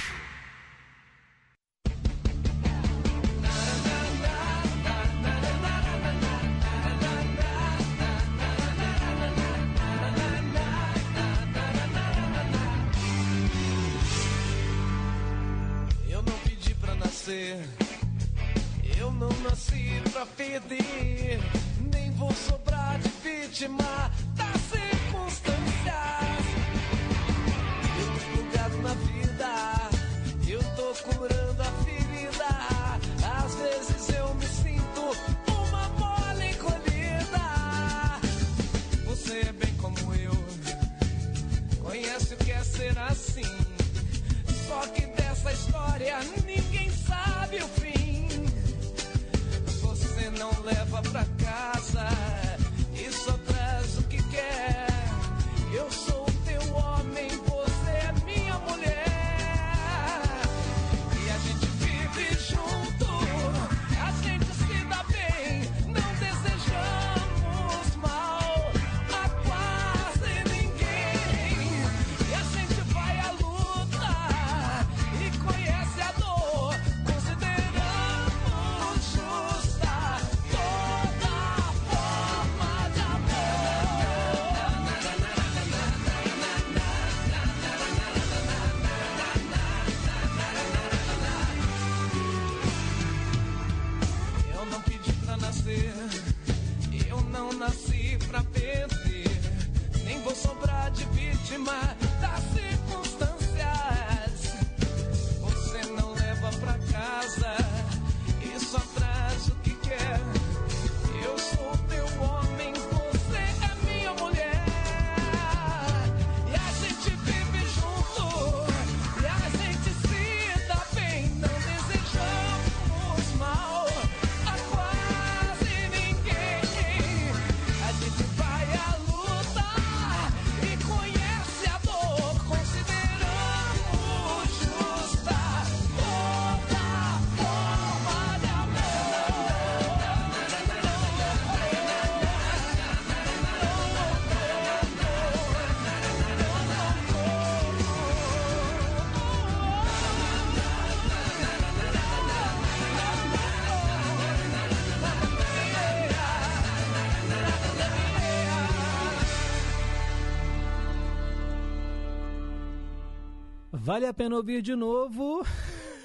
Vale a pena ouvir de novo.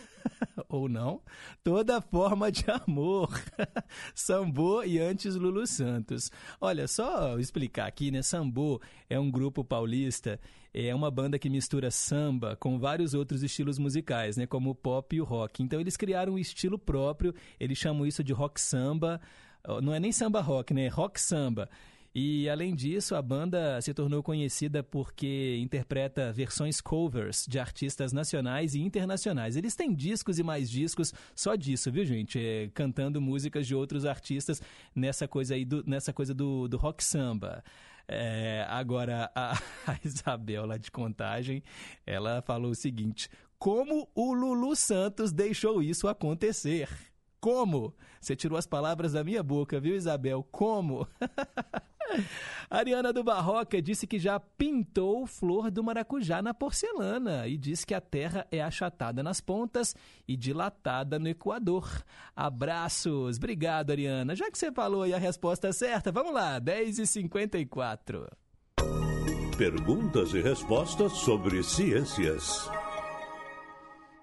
Ou não, toda forma de amor. Sambô e antes Lulu Santos. Olha, só explicar aqui, né? Sambô é um grupo paulista, é uma banda que mistura samba com vários outros estilos musicais, né? Como o pop e o rock. Então eles criaram um estilo próprio, eles chamam isso de rock samba. Não é nem samba rock, né? Rock samba. E além disso, a banda se tornou conhecida porque interpreta versões covers de artistas nacionais e internacionais. Eles têm discos e mais discos só disso, viu, gente? É, cantando músicas de outros artistas nessa coisa aí do, nessa coisa do, do rock samba. É, agora, a, a Isabel lá de Contagem, ela falou o seguinte: como o Lulu Santos deixou isso acontecer? Como? Você tirou as palavras da minha boca, viu, Isabel? Como? Ariana do Barroca disse que já pintou flor do maracujá na porcelana e diz que a terra é achatada nas pontas e dilatada no Equador. Abraços. Obrigado, Ariana. Já que você falou aí a resposta certa, vamos lá, 10h54. Perguntas e respostas sobre ciências.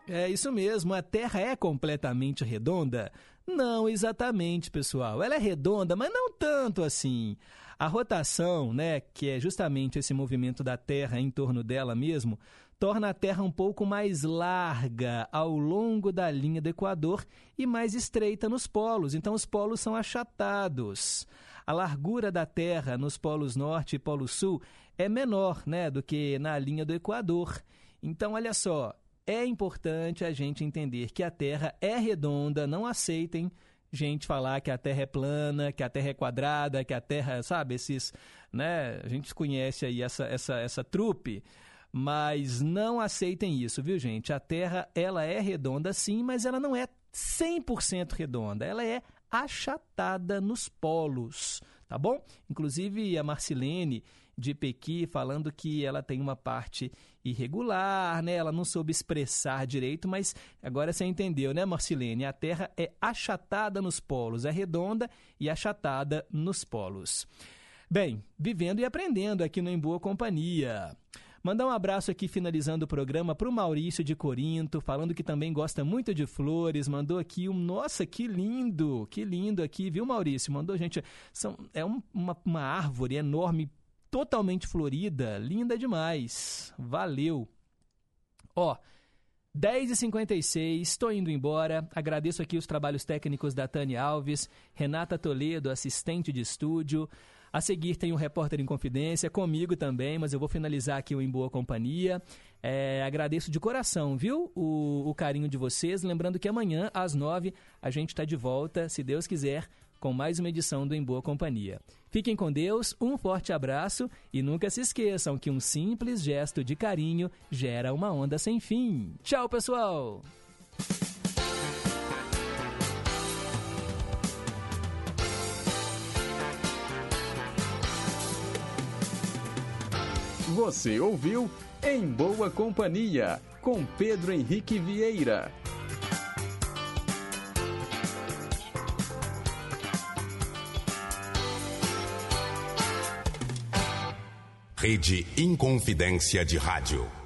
É isso mesmo, a Terra é completamente redonda? Não exatamente, pessoal. Ela é redonda, mas não tanto assim. A rotação, né, que é justamente esse movimento da Terra em torno dela mesmo, torna a Terra um pouco mais larga ao longo da linha do Equador e mais estreita nos polos. Então, os polos são achatados. A largura da Terra nos polos norte e polo sul é menor né, do que na linha do Equador. Então, olha só, é importante a gente entender que a Terra é redonda, não aceitem gente falar que a Terra é plana, que a Terra é quadrada, que a Terra, sabe, esses, né, a gente conhece aí essa, essa, essa trupe, mas não aceitem isso, viu, gente? A Terra, ela é redonda sim, mas ela não é 100% redonda, ela é achatada nos polos, tá bom? Inclusive a Marcilene de Pequi, falando que ela tem uma parte irregular, né? Ela não soube expressar direito, mas agora você entendeu, né, Marcilene? A Terra é achatada nos polos, é redonda e achatada nos polos. Bem, vivendo e aprendendo aqui no Em Boa Companhia. Mandar um abraço aqui, finalizando o programa, para o Maurício de Corinto, falando que também gosta muito de flores. Mandou aqui um. Nossa, que lindo! Que lindo aqui, viu, Maurício? Mandou, gente. São, é um, uma, uma árvore enorme, totalmente florida, linda demais. Valeu! Ó. 10h56, estou indo embora. Agradeço aqui os trabalhos técnicos da Tânia Alves, Renata Toledo, assistente de estúdio. A seguir tem o Repórter em Confidência, comigo também, mas eu vou finalizar aqui o Em Boa Companhia. É, agradeço de coração, viu, o, o carinho de vocês. Lembrando que amanhã, às nove, a gente está de volta, se Deus quiser, com mais uma edição do Em Boa Companhia. Fiquem com Deus, um forte abraço e nunca se esqueçam que um simples gesto de carinho gera uma onda sem fim. Tchau, pessoal! Você ouviu Em Boa Companhia, com Pedro Henrique Vieira. Rede Inconfidência de Rádio.